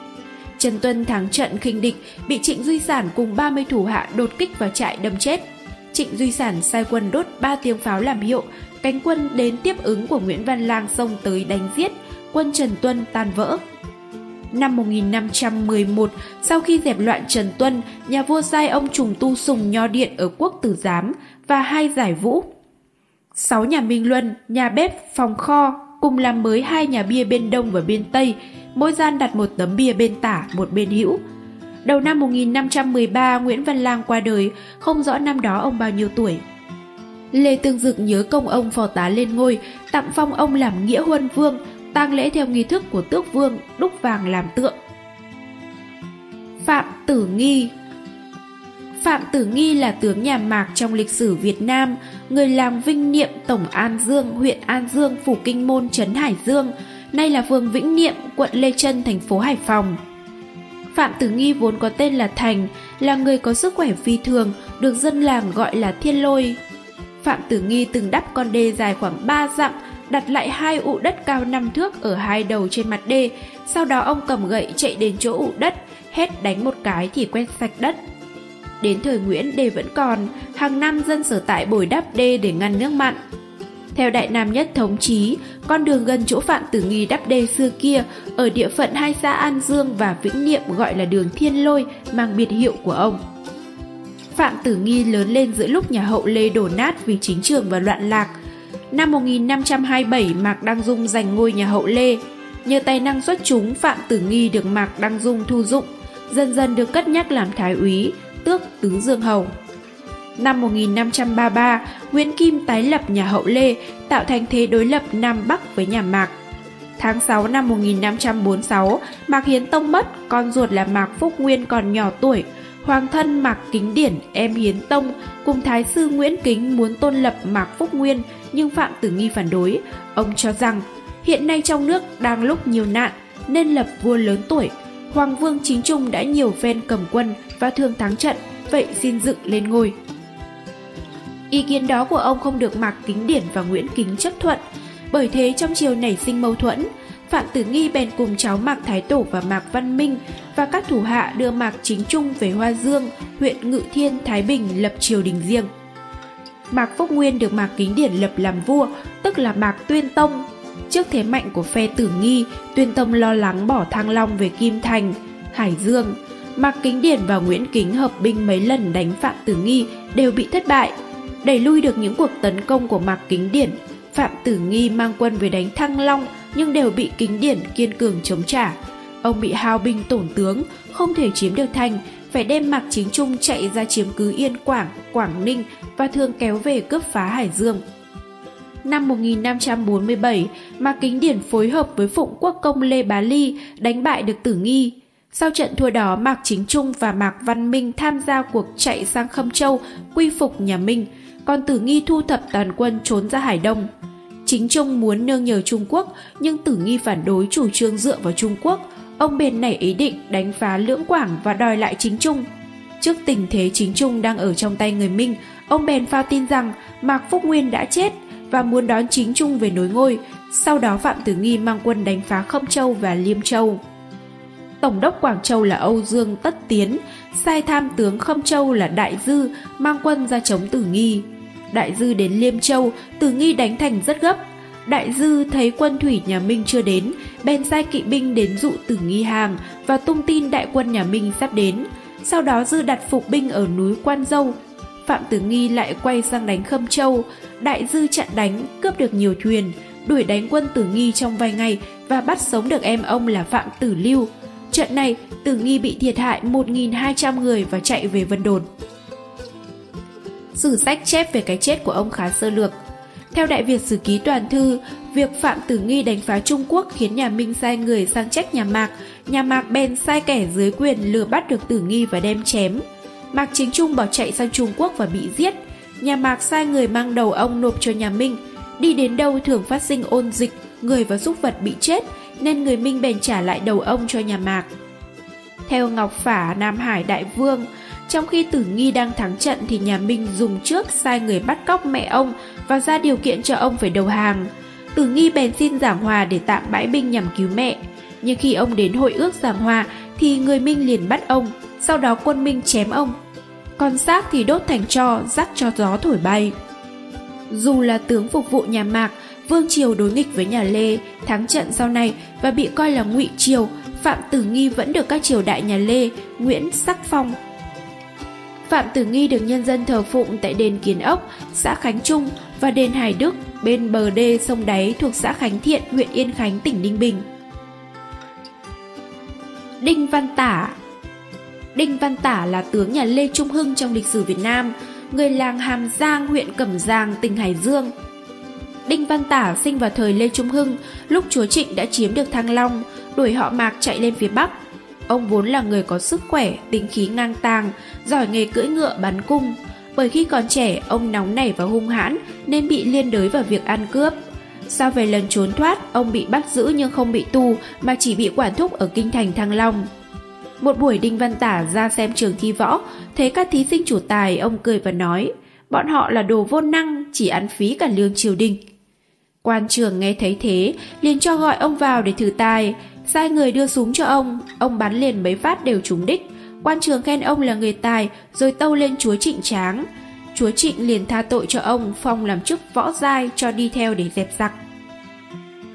Trần Tuân thắng trận khinh địch, bị Trịnh Duy Sản cùng 30 thủ hạ đột kích vào trại đâm chết. Trịnh Duy Sản sai quân đốt 3 tiếng pháo làm hiệu, cánh quân đến tiếp ứng của Nguyễn Văn Lang xông tới đánh giết, quân Trần Tuân tan vỡ. Năm 1511, sau khi dẹp loạn Trần Tuân, nhà vua sai ông trùng tu sùng nho điện ở quốc tử giám và hai giải vũ. Sáu nhà Minh Luân, nhà bếp, phòng kho cùng làm mới hai nhà bia bên đông và bên tây, mỗi gian đặt một tấm bia bên tả, một bên hữu. Đầu năm 1513, Nguyễn Văn Lang qua đời, không rõ năm đó ông bao nhiêu tuổi. Lê Tương Dực nhớ công ông phò tá lên ngôi, tặng phong ông làm nghĩa huân vương, tang lễ theo nghi thức của tước vương, đúc vàng làm tượng. Phạm Tử Nghi Phạm Tử Nghi là tướng nhà Mạc trong lịch sử Việt Nam, người làng Vinh Niệm, Tổng An Dương, huyện An Dương, Phủ Kinh Môn, Trấn Hải Dương, nay là phường Vĩnh Niệm, quận Lê Trân, thành phố Hải Phòng. Phạm Tử Nghi vốn có tên là Thành, là người có sức khỏe phi thường, được dân làng gọi là Thiên Lôi. Phạm Tử Nghi từng đắp con đê dài khoảng 3 dặm, đặt lại hai ụ đất cao 5 thước ở hai đầu trên mặt đê, sau đó ông cầm gậy chạy đến chỗ ụ đất, hết đánh một cái thì quét sạch đất. Đến thời Nguyễn đê vẫn còn, hàng năm dân sở tại bồi đắp đê để ngăn nước mặn. Theo Đại Nam Nhất thống chí, con đường gần chỗ Phạm Tử Nghi đắp đê xưa kia ở địa phận hai xã An Dương và Vĩnh Niệm gọi là đường Thiên Lôi mang biệt hiệu của ông. Phạm Tử Nghi lớn lên giữa lúc nhà hậu Lê đổ nát vì chính trường và loạn lạc. Năm 1527 Mạc Đăng Dung giành ngôi nhà hậu Lê. Nhờ tài năng xuất chúng, Phạm Tử Nghi được Mạc Đăng Dung thu dụng, dần dần được cất nhắc làm thái úy, tước tứ dương hầu. Năm 1533, Nguyễn Kim tái lập nhà Hậu Lê, tạo thành thế đối lập Nam Bắc với nhà Mạc. Tháng 6 năm 1546, Mạc Hiến Tông mất, con ruột là Mạc Phúc Nguyên còn nhỏ tuổi. Hoàng thân Mạc Kính Điển, em Hiến Tông, cùng Thái sư Nguyễn Kính muốn tôn lập Mạc Phúc Nguyên, nhưng Phạm Tử Nghi phản đối. Ông cho rằng, hiện nay trong nước đang lúc nhiều nạn, nên lập vua lớn tuổi. Hoàng vương Chính Trung đã nhiều phen cầm quân và thường thắng trận, vậy xin dựng lên ngôi. Ý kiến đó của ông không được Mạc Kính Điển và Nguyễn Kính chấp thuận, bởi thế trong triều nảy sinh mâu thuẫn, Phạm Tử Nghi bèn cùng cháu Mạc Thái Tổ và Mạc Văn Minh và các thủ hạ đưa Mạc Chính Trung về Hoa Dương, huyện Ngự Thiên, Thái Bình lập triều đình riêng. Mạc Phúc Nguyên được Mạc Kính Điển lập làm vua, tức là Mạc Tuyên Tông. Trước thế mạnh của phe Tử Nghi, Tuyên Tông lo lắng bỏ Thăng Long về Kim Thành, Hải Dương. Mạc Kính Điển và Nguyễn Kính hợp binh mấy lần đánh Phạm Tử Nghi đều bị thất bại. Đẩy lui được những cuộc tấn công của Mạc Kính Điển, Phạm Tử Nghi mang quân về đánh Thăng Long nhưng đều bị Kính Điển kiên cường chống trả. Ông bị hao binh tổn tướng, không thể chiếm được thành, phải đem Mạc Chính Trung chạy ra chiếm cứ Yên Quảng, Quảng Ninh và thường kéo về cướp phá Hải Dương. Năm 1547, Mạc Kính Điển phối hợp với Phụng Quốc công Lê Bá Ly đánh bại được Tử Nghi. Sau trận thua đó, Mạc Chính Trung và Mạc Văn Minh tham gia cuộc chạy sang Khâm Châu, quy phục nhà Minh, còn Tử Nghi thu thập toàn quân trốn ra Hải Đông. Chính Trung muốn nương nhờ Trung Quốc, nhưng Tử Nghi phản đối chủ trương dựa vào Trung Quốc. Ông bền nảy ý định đánh phá Lưỡng Quảng và đòi lại Chính Trung. Trước tình thế Chính Trung đang ở trong tay người Minh, ông bèn phao tin rằng Mạc Phúc Nguyên đã chết và muốn đón Chính Trung về nối ngôi. Sau đó Phạm Tử Nghi mang quân đánh phá Khâm Châu và Liêm Châu. Tổng đốc Quảng Châu là Âu Dương Tất Tiến, sai tham tướng Khâm Châu là Đại Dư mang quân ra chống Tử Nghi. Đại Dư đến Liêm Châu, Tử Nghi đánh thành rất gấp. Đại Dư thấy quân thủy nhà Minh chưa đến, bèn sai kỵ binh đến dụ Tử Nghi hàng và tung tin đại quân nhà Minh sắp đến. Sau đó Dư đặt phục binh ở núi Quan Dâu. Phạm Tử Nghi lại quay sang đánh Khâm Châu. Đại Dư chặn đánh, cướp được nhiều thuyền, đuổi đánh quân Tử Nghi trong vài ngày và bắt sống được em ông là Phạm Tử Lưu. Trận này, Tử Nghi bị thiệt hại 1.200 người và chạy về Vân Đồn. Sử sách chép về cái chết của ông khá sơ lược. Theo Đại Việt Sử Ký Toàn Thư, việc Phạm Tử Nghi đánh phá Trung Quốc khiến nhà Minh sai người sang trách nhà Mạc, nhà Mạc bèn sai kẻ dưới quyền lừa bắt được Tử Nghi và đem chém. Mạc Chính Trung bỏ chạy sang Trung Quốc và bị giết. Nhà Mạc sai người mang đầu ông nộp cho nhà Minh. Đi đến đâu thường phát sinh ôn dịch, người và súc vật bị chết, nên người Minh bèn trả lại đầu ông cho nhà Mạc. Theo Ngọc Phả Nam Hải Đại Vương, trong khi Tử Nghi đang thắng trận thì nhà Minh dùng trước sai người bắt cóc mẹ ông và ra điều kiện cho ông phải đầu hàng. Tử Nghi bèn xin giảng hòa để tạm bãi binh nhằm cứu mẹ. Nhưng khi ông đến hội ước giảng hòa thì người Minh liền bắt ông, sau đó quân Minh chém ông. Còn xác thì đốt thành tro, rắc cho gió thổi bay. Dù là tướng phục vụ nhà Mạc, Vương Triều đối nghịch với nhà Lê, thắng trận sau này và bị coi là ngụy Triều, Phạm Tử Nghi vẫn được các triều đại nhà Lê, Nguyễn sắc phong Phạm Tử Nghi được nhân dân thờ phụng tại đền Kiến Ốc, xã Khánh Trung và đền Hải Đức bên bờ đê sông Đáy thuộc xã Khánh Thiện, huyện Yên Khánh, tỉnh Ninh Bình. Đinh Văn Tả Đinh Văn Tả là tướng nhà Lê Trung Hưng trong lịch sử Việt Nam, người làng Hàm Giang, huyện Cẩm Giang, tỉnh Hải Dương. Đinh Văn Tả sinh vào thời Lê Trung Hưng, lúc chúa Trịnh đã chiếm được Thăng Long, đuổi họ Mạc chạy lên phía Bắc, Ông vốn là người có sức khỏe, tính khí ngang tàng, giỏi nghề cưỡi ngựa bắn cung. Bởi khi còn trẻ, ông nóng nảy và hung hãn nên bị liên đới vào việc ăn cướp. Sau về lần trốn thoát, ông bị bắt giữ nhưng không bị tù mà chỉ bị quản thúc ở kinh thành Thăng Long. Một buổi Đinh Văn Tả ra xem trường thi võ, thấy các thí sinh chủ tài, ông cười và nói, bọn họ là đồ vô năng, chỉ ăn phí cả lương triều đình. Quan trường nghe thấy thế, liền cho gọi ông vào để thử tài, sai người đưa súng cho ông, ông bắn liền mấy phát đều trúng đích. Quan trường khen ông là người tài, rồi tâu lên chúa trịnh tráng. Chúa trịnh liền tha tội cho ông, phong làm chức võ giai cho đi theo để dẹp giặc.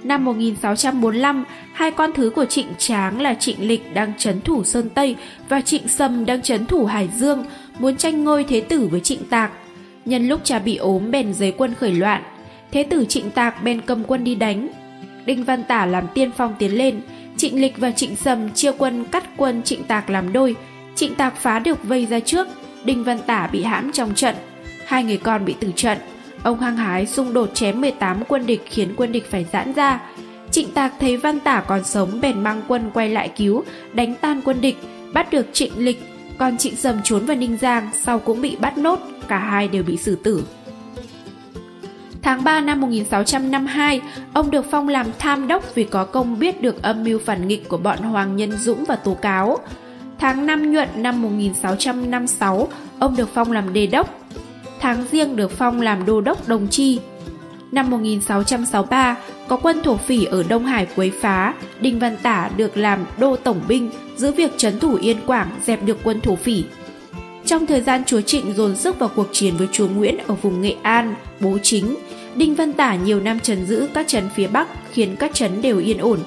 Năm 1645, hai con thứ của Trịnh Tráng là Trịnh Lịch đang chấn thủ Sơn Tây và Trịnh Sâm đang chấn thủ Hải Dương, muốn tranh ngôi thế tử với Trịnh Tạc. Nhân lúc cha bị ốm bèn giấy quân khởi loạn, thế tử Trịnh Tạc bèn cầm quân đi đánh. Đinh Văn Tả làm tiên phong tiến lên, Trịnh Lịch và Trịnh Sầm chia quân cắt quân Trịnh Tạc làm đôi. Trịnh Tạc phá được vây ra trước, Đinh Văn Tả bị hãm trong trận. hai người con bị tử trận. Ông hăng hái xung đột chém 18 quân địch khiến quân địch phải giãn ra. Trịnh Tạc thấy Văn Tả còn sống bèn mang quân quay lại cứu, đánh tan quân địch, bắt được Trịnh Lịch, còn Trịnh Sầm trốn vào Ninh Giang sau cũng bị bắt nốt, cả hai đều bị xử tử. Tháng 3 năm 1652, ông được phong làm tham đốc vì có công biết được âm mưu phản nghịch của bọn Hoàng Nhân Dũng và tố cáo. Tháng 5 nhuận năm 1656, ông được phong làm đề đốc. Tháng riêng được phong làm đô đốc đồng chi. Năm 1663, có quân thổ phỉ ở Đông Hải quấy phá, Đinh Văn Tả được làm đô tổng binh, giữ việc trấn thủ Yên Quảng dẹp được quân thổ phỉ. Trong thời gian chúa Trịnh dồn sức vào cuộc chiến với chúa Nguyễn ở vùng Nghệ An, Bố Chính, Đinh Văn Tả nhiều năm trấn giữ các trấn phía Bắc khiến các trấn đều yên ổn.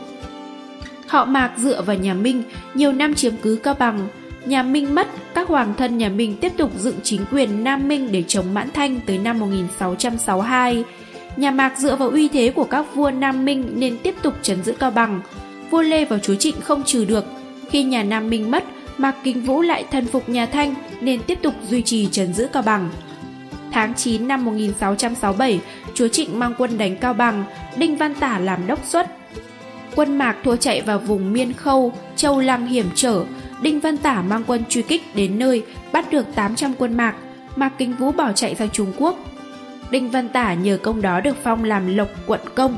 Họ Mạc dựa vào nhà Minh, nhiều năm chiếm cứ Cao Bằng. Nhà Minh mất, các hoàng thân nhà Minh tiếp tục dựng chính quyền Nam Minh để chống Mãn Thanh tới năm 1662. Nhà Mạc dựa vào uy thế của các vua Nam Minh nên tiếp tục trấn giữ Cao Bằng. Vua Lê và chúa Trịnh không trừ được. Khi nhà Nam Minh mất, Mạc Kính Vũ lại thần phục nhà Thanh nên tiếp tục duy trì trấn giữ Cao Bằng. Tháng 9 năm 1667, chúa Trịnh mang quân đánh Cao Bằng, Đinh Văn Tả làm đốc xuất. Quân Mạc thua chạy vào vùng Miên Khâu, Châu Lăng hiểm trở, Đinh Văn Tả mang quân truy kích đến nơi, bắt được 800 quân Mạc, Mạc Kính Vũ bỏ chạy sang Trung Quốc. Đinh Văn Tả nhờ công đó được phong làm Lộc quận công.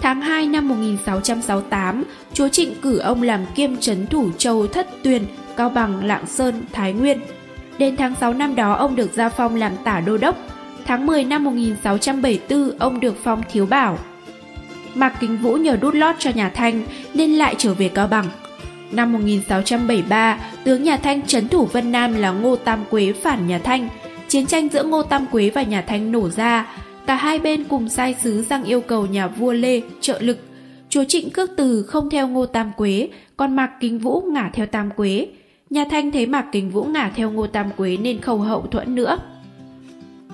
Tháng 2 năm 1668, chúa Trịnh cử ông làm kiêm trấn thủ châu Thất Tuyền, Cao Bằng, Lạng Sơn, Thái Nguyên. Đến tháng 6 năm đó ông được gia phong làm tả đô đốc. Tháng 10 năm 1674 ông được phong thiếu bảo. Mạc Kính Vũ nhờ đút lót cho nhà Thanh nên lại trở về Cao Bằng. Năm 1673, tướng nhà Thanh trấn thủ Vân Nam là Ngô Tam Quế phản nhà Thanh. Chiến tranh giữa Ngô Tam Quế và nhà Thanh nổ ra. Cả hai bên cùng sai sứ sang yêu cầu nhà vua Lê trợ lực. Chúa Trịnh cước từ không theo Ngô Tam Quế, còn Mạc Kính Vũ ngả theo Tam Quế. Nhà Thanh thấy Mạc Kính Vũ ngả theo Ngô Tam Quế nên không hậu thuẫn nữa.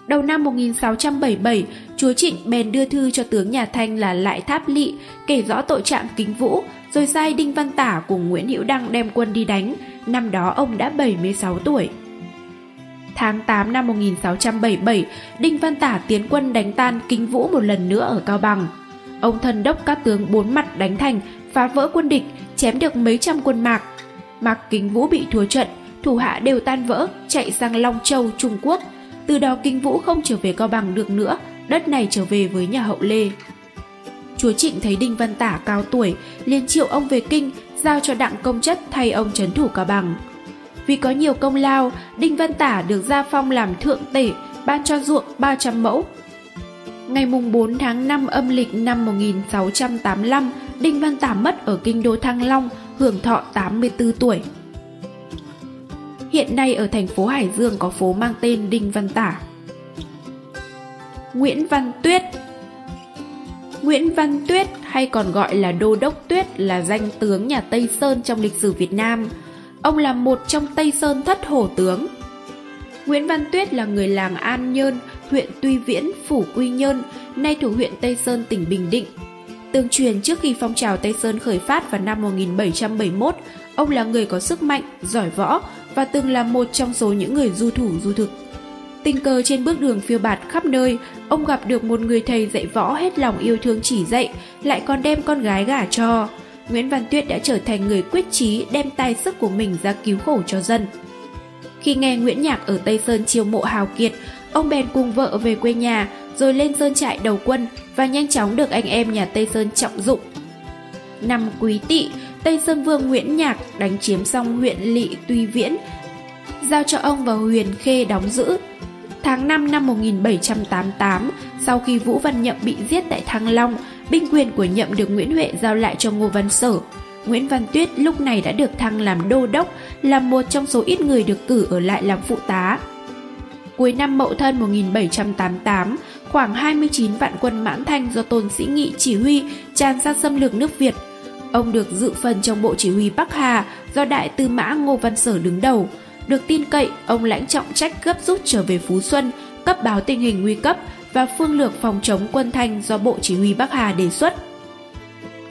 Đầu năm 1677, chúa Trịnh bèn đưa thư cho tướng nhà Thanh là Lại Tháp Lị, kể rõ tội trạng Kính Vũ, rồi sai Đinh Văn Tả cùng Nguyễn Hữu Đăng đem quân đi đánh. Năm đó ông đã 76 tuổi. Tháng 8 năm 1677, Đinh Văn Tả tiến quân đánh tan Kính Vũ một lần nữa ở Cao Bằng. Ông thần đốc các tướng bốn mặt đánh thành, phá vỡ quân địch, chém được mấy trăm quân mạc. Mạc Kính Vũ bị thua trận, thủ hạ đều tan vỡ, chạy sang Long Châu, Trung Quốc – từ đó Kính Vũ không trở về Cao Bằng được nữa, đất này trở về với nhà hậu Lê. Chúa Trịnh thấy Đinh Văn Tả cao tuổi, liền triệu ông về kinh, giao cho Đặng Công Chất thay ông trấn thủ Cao Bằng. Vì có nhiều công lao, Đinh Văn Tả được gia phong làm thượng tể, ban cho ruộng 300 mẫu. Ngày mùng 4 tháng 5 âm lịch năm 1685, Đinh Văn Tả mất ở kinh đô Thăng Long, hưởng thọ 84 tuổi. Hiện nay ở thành phố Hải Dương có phố mang tên Đinh Văn Tả. Nguyễn Văn Tuyết Nguyễn Văn Tuyết hay còn gọi là Đô Đốc Tuyết là danh tướng nhà Tây Sơn trong lịch sử Việt Nam. Ông là một trong Tây Sơn thất hổ tướng. Nguyễn Văn Tuyết là người làng An Nhơn, huyện Tuy Viễn, Phủ Quy Nhơn, nay thuộc huyện Tây Sơn, tỉnh Bình Định. Tương truyền trước khi phong trào Tây Sơn khởi phát vào năm 1771, ông là người có sức mạnh, giỏi võ, và từng là một trong số những người du thủ du thực. Tình cờ trên bước đường phiêu bạt khắp nơi, ông gặp được một người thầy dạy võ hết lòng yêu thương chỉ dạy, lại còn đem con gái gả cho. Nguyễn Văn Tuyết đã trở thành người quyết chí đem tài sức của mình ra cứu khổ cho dân. Khi nghe Nguyễn Nhạc ở Tây Sơn chiêu mộ hào kiệt, ông bèn cùng vợ về quê nhà, rồi lên sơn trại đầu quân và nhanh chóng được anh em nhà Tây Sơn trọng dụng. Năm Quý Tỵ, Tây Sơn Vương Nguyễn Nhạc đánh chiếm xong huyện Lị Tuy Viễn, giao cho ông vào Huyền Khê đóng giữ. Tháng 5 năm 1788, sau khi Vũ Văn Nhậm bị giết tại Thăng Long, binh quyền của Nhậm được Nguyễn Huệ giao lại cho Ngô Văn Sở. Nguyễn Văn Tuyết lúc này đã được thăng làm đô đốc, là một trong số ít người được cử ở lại làm phụ tá. Cuối năm Mậu Thân 1788, khoảng 29 vạn quân mãn thanh do Tôn Sĩ Nghị chỉ huy tràn ra xâm lược nước Việt – Ông được dự phần trong bộ chỉ huy Bắc Hà do Đại tư mã Ngô Văn Sở đứng đầu. Được tin cậy, ông lãnh trọng trách gấp rút trở về Phú Xuân, cấp báo tình hình nguy cấp và phương lược phòng chống quân thanh do Bộ Chỉ huy Bắc Hà đề xuất.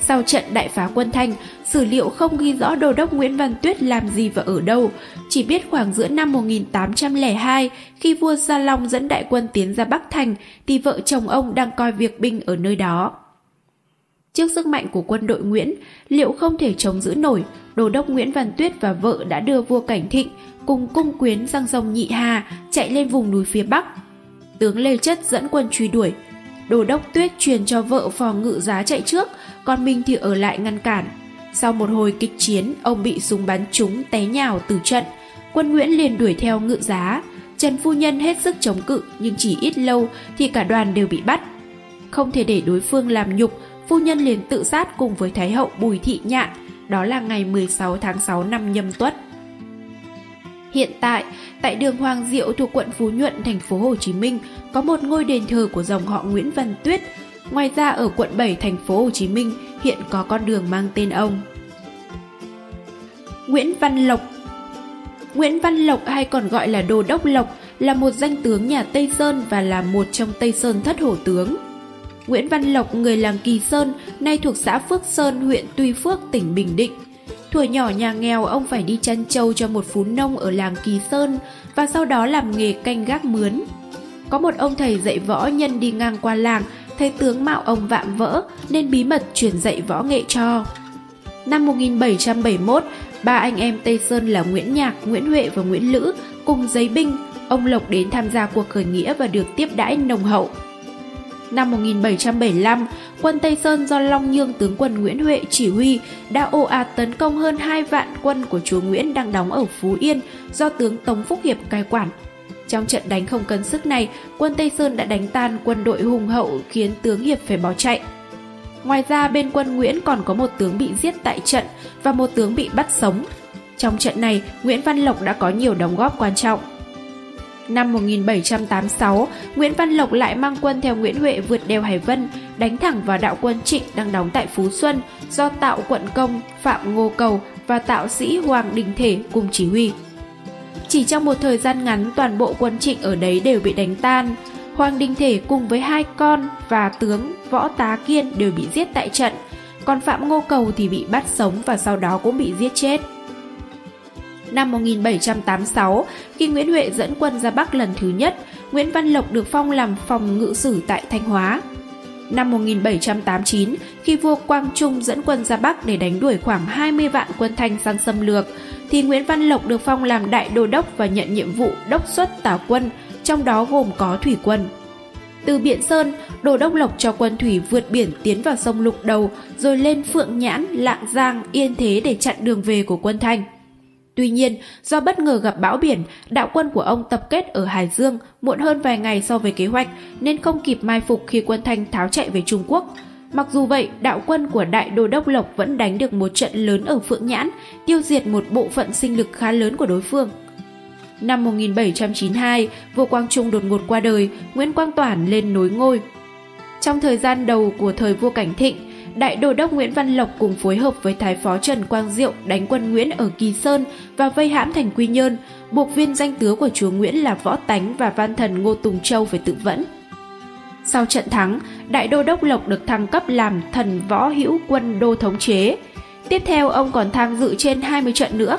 Sau trận đại phá quân Thanh, sử liệu không ghi rõ đô đốc Nguyễn Văn Tuyết làm gì và ở đâu, chỉ biết khoảng giữa năm 1802 khi vua Gia Long dẫn đại quân tiến ra Bắc Thành thì vợ chồng ông đang coi việc binh ở nơi đó. Trước sức mạnh của quân đội Nguyễn, liệu không thể chống giữ nổi, đô đốc Nguyễn Văn Tuyết và vợ đã đưa vua Cảnh Thịnh cùng cung quyến sang sông Nhị Hà chạy lên vùng núi phía Bắc. Tướng Lê Chất dẫn quân truy đuổi. Đô đốc Tuyết truyền cho vợ phò ngự giá chạy trước, còn mình thì ở lại ngăn cản. Sau một hồi kịch chiến, ông bị súng bắn trúng té nhào từ trận. Quân Nguyễn liền đuổi theo ngự giá. Trần Phu Nhân hết sức chống cự nhưng chỉ ít lâu thì cả đoàn đều bị bắt. Không thể để đối phương làm nhục, Phu Nhân liền tự sát cùng với Thái hậu Bùi Thị Nhạn. Đó là ngày 16 tháng 6 năm nhâm tuất. Hiện tại, tại đường Hoàng Diệu thuộc quận Phú Nhuận, thành phố Hồ Chí Minh, có một ngôi đền thờ của dòng họ Nguyễn Văn Tuyết. Ngoài ra ở quận 7 thành phố Hồ Chí Minh hiện có con đường mang tên ông. Nguyễn Văn Lộc Nguyễn Văn Lộc hay còn gọi là Đô Đốc Lộc là một danh tướng nhà Tây Sơn và là một trong Tây Sơn thất hổ tướng. Nguyễn Văn Lộc, người làng Kỳ Sơn, nay thuộc xã Phước Sơn, huyện Tuy Phước, tỉnh Bình Định. Tuổi nhỏ nhà nghèo, ông phải đi chăn trâu cho một phú nông ở làng Kỳ Sơn và sau đó làm nghề canh gác mướn. Có một ông thầy dạy võ nhân đi ngang qua làng, thấy tướng mạo ông vạm vỡ nên bí mật truyền dạy võ nghệ cho. Năm 1771, ba anh em Tây Sơn là Nguyễn Nhạc, Nguyễn Huệ và Nguyễn Lữ cùng giấy binh, ông Lộc đến tham gia cuộc khởi nghĩa và được tiếp đãi nồng hậu. Năm 1775, quân Tây Sơn do Long Nhương tướng quân Nguyễn Huệ chỉ huy đã ồ ạt tấn công hơn 2 vạn quân của chúa Nguyễn đang đóng ở Phú Yên do tướng Tống Phúc Hiệp cai quản. Trong trận đánh không cân sức này, quân Tây Sơn đã đánh tan quân đội hùng hậu khiến tướng Hiệp phải bỏ chạy. Ngoài ra bên quân Nguyễn còn có một tướng bị giết tại trận và một tướng bị bắt sống. Trong trận này, Nguyễn Văn Lộc đã có nhiều đóng góp quan trọng. Năm 1786, Nguyễn Văn Lộc lại mang quân theo Nguyễn Huệ vượt đèo Hải Vân, đánh thẳng vào đạo quân Trịnh đang đóng tại Phú Xuân do Tạo Quận Công, Phạm Ngô Cầu và Tạo Sĩ Hoàng Đình Thể cùng chỉ huy. Chỉ trong một thời gian ngắn, toàn bộ quân Trịnh ở đấy đều bị đánh tan. Hoàng Đình Thể cùng với hai con và tướng Võ Tá Kiên đều bị giết tại trận, còn Phạm Ngô Cầu thì bị bắt sống và sau đó cũng bị giết chết. Năm 1786, khi Nguyễn Huệ dẫn quân ra Bắc lần thứ nhất, Nguyễn Văn Lộc được phong làm phòng ngự sử tại Thanh Hóa. Năm 1789, khi vua Quang Trung dẫn quân ra Bắc để đánh đuổi khoảng 20 vạn quân Thanh sang xâm lược, thì Nguyễn Văn Lộc được phong làm đại đô đốc và nhận nhiệm vụ đốc xuất tả quân, trong đó gồm có thủy quân. Từ Biện Sơn, Đô đốc Lộc cho quân thủy vượt biển tiến vào sông Lục Đầu, rồi lên Phượng Nhãn, Lạng Giang, Yên Thế để chặn đường về của quân Thanh. Tuy nhiên, do bất ngờ gặp bão biển, đạo quân của ông tập kết ở Hải Dương muộn hơn vài ngày so với kế hoạch nên không kịp mai phục khi quân Thanh tháo chạy về Trung Quốc. Mặc dù vậy, đạo quân của Đại Đô Đốc Lộc vẫn đánh được một trận lớn ở Phượng Nhãn, tiêu diệt một bộ phận sinh lực khá lớn của đối phương. Năm 1792, vua Quang Trung đột ngột qua đời, Nguyễn Quang Toản lên nối ngôi. Trong thời gian đầu của thời vua Cảnh Thịnh, Đại đô đốc Nguyễn Văn Lộc cùng phối hợp với Thái phó Trần Quang Diệu đánh quân Nguyễn ở Kỳ Sơn và vây hãm thành Quy Nhơn, buộc viên danh tướng của chúa Nguyễn là Võ Tánh và văn thần Ngô Tùng Châu phải tự vẫn. Sau trận thắng, Đại đô đốc Lộc được thăng cấp làm thần võ hữu quân đô thống chế. Tiếp theo ông còn tham dự trên 20 trận nữa.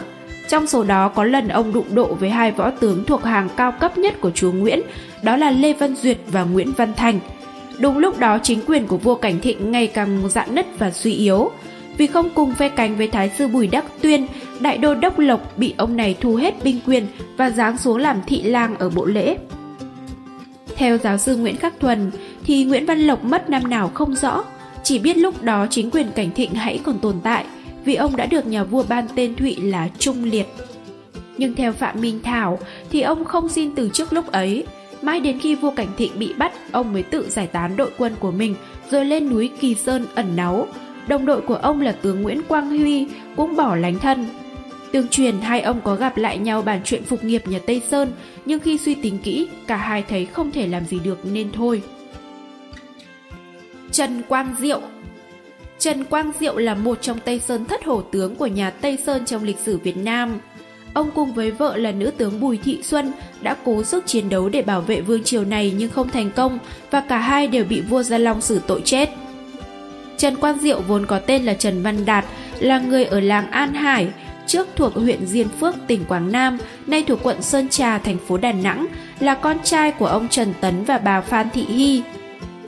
Trong số đó có lần ông đụng độ với hai võ tướng thuộc hàng cao cấp nhất của chúa Nguyễn, đó là Lê Văn Duyệt và Nguyễn Văn Thành – Đúng lúc đó chính quyền của vua Cảnh Thịnh ngày càng dạn nứt và suy yếu. Vì không cùng phe cánh với Thái sư Bùi Đắc Tuyên, đại đô đốc Lộc bị ông này thu hết binh quyền và giáng xuống làm thị lang ở bộ lễ. Theo giáo sư Nguyễn Khắc Thuần, thì Nguyễn Văn Lộc mất năm nào không rõ, chỉ biết lúc đó chính quyền Cảnh Thịnh hãy còn tồn tại, vì ông đã được nhà vua ban tên Thụy là Trung Liệt. Nhưng theo Phạm Minh Thảo thì ông không xin từ trước lúc ấy, Mãi đến khi vua Cảnh Thịnh bị bắt, ông mới tự giải tán đội quân của mình rồi lên núi Kỳ Sơn ẩn náu. Đồng đội của ông là tướng Nguyễn Quang Huy cũng bỏ lánh thân. Tương truyền hai ông có gặp lại nhau bàn chuyện phục nghiệp nhà Tây Sơn, nhưng khi suy tính kỹ, cả hai thấy không thể làm gì được nên thôi. Trần Quang Diệu Trần Quang Diệu là một trong Tây Sơn thất hổ tướng của nhà Tây Sơn trong lịch sử Việt Nam. Ông cùng với vợ là nữ tướng Bùi Thị Xuân đã cố sức chiến đấu để bảo vệ vương triều này nhưng không thành công và cả hai đều bị vua Gia Long xử tội chết. Trần Quang Diệu vốn có tên là Trần Văn Đạt, là người ở làng An Hải, trước thuộc huyện Diên Phước, tỉnh Quảng Nam, nay thuộc quận Sơn Trà, thành phố Đà Nẵng, là con trai của ông Trần Tấn và bà Phan Thị Hy.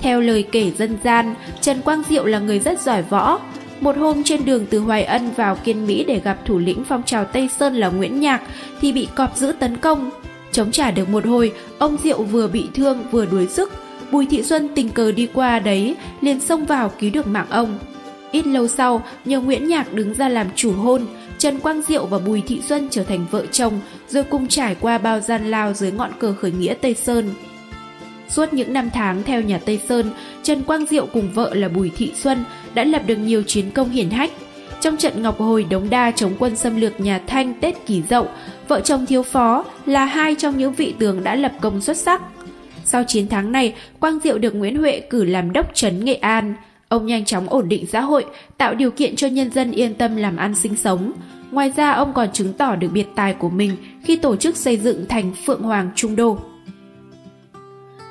Theo lời kể dân gian, Trần Quang Diệu là người rất giỏi võ. Một hôm trên đường từ Hoài Ân vào Kiên Mỹ để gặp thủ lĩnh phong trào Tây Sơn là Nguyễn Nhạc thì bị cọp giữ tấn công. Chống trả được một hồi, ông Diệu vừa bị thương vừa đuối sức. Bùi Thị Xuân tình cờ đi qua đấy, liền xông vào cứu được mạng ông. Ít lâu sau, nhờ Nguyễn Nhạc đứng ra làm chủ hôn, Trần Quang Diệu và Bùi Thị Xuân trở thành vợ chồng, rồi cùng trải qua bao gian lao dưới ngọn cờ khởi nghĩa Tây Sơn. Suốt những năm tháng theo nhà Tây Sơn, Trần Quang Diệu cùng vợ là Bùi Thị Xuân đã lập được nhiều chiến công hiển hách. Trong trận Ngọc Hồi Đống Đa chống quân xâm lược nhà Thanh Tết Kỷ Dậu, vợ chồng thiếu phó là hai trong những vị tướng đã lập công xuất sắc. Sau chiến thắng này, Quang Diệu được Nguyễn Huệ cử làm đốc trấn Nghệ An. Ông nhanh chóng ổn định xã hội, tạo điều kiện cho nhân dân yên tâm làm ăn sinh sống. Ngoài ra, ông còn chứng tỏ được biệt tài của mình khi tổ chức xây dựng thành Phượng Hoàng Trung Đô.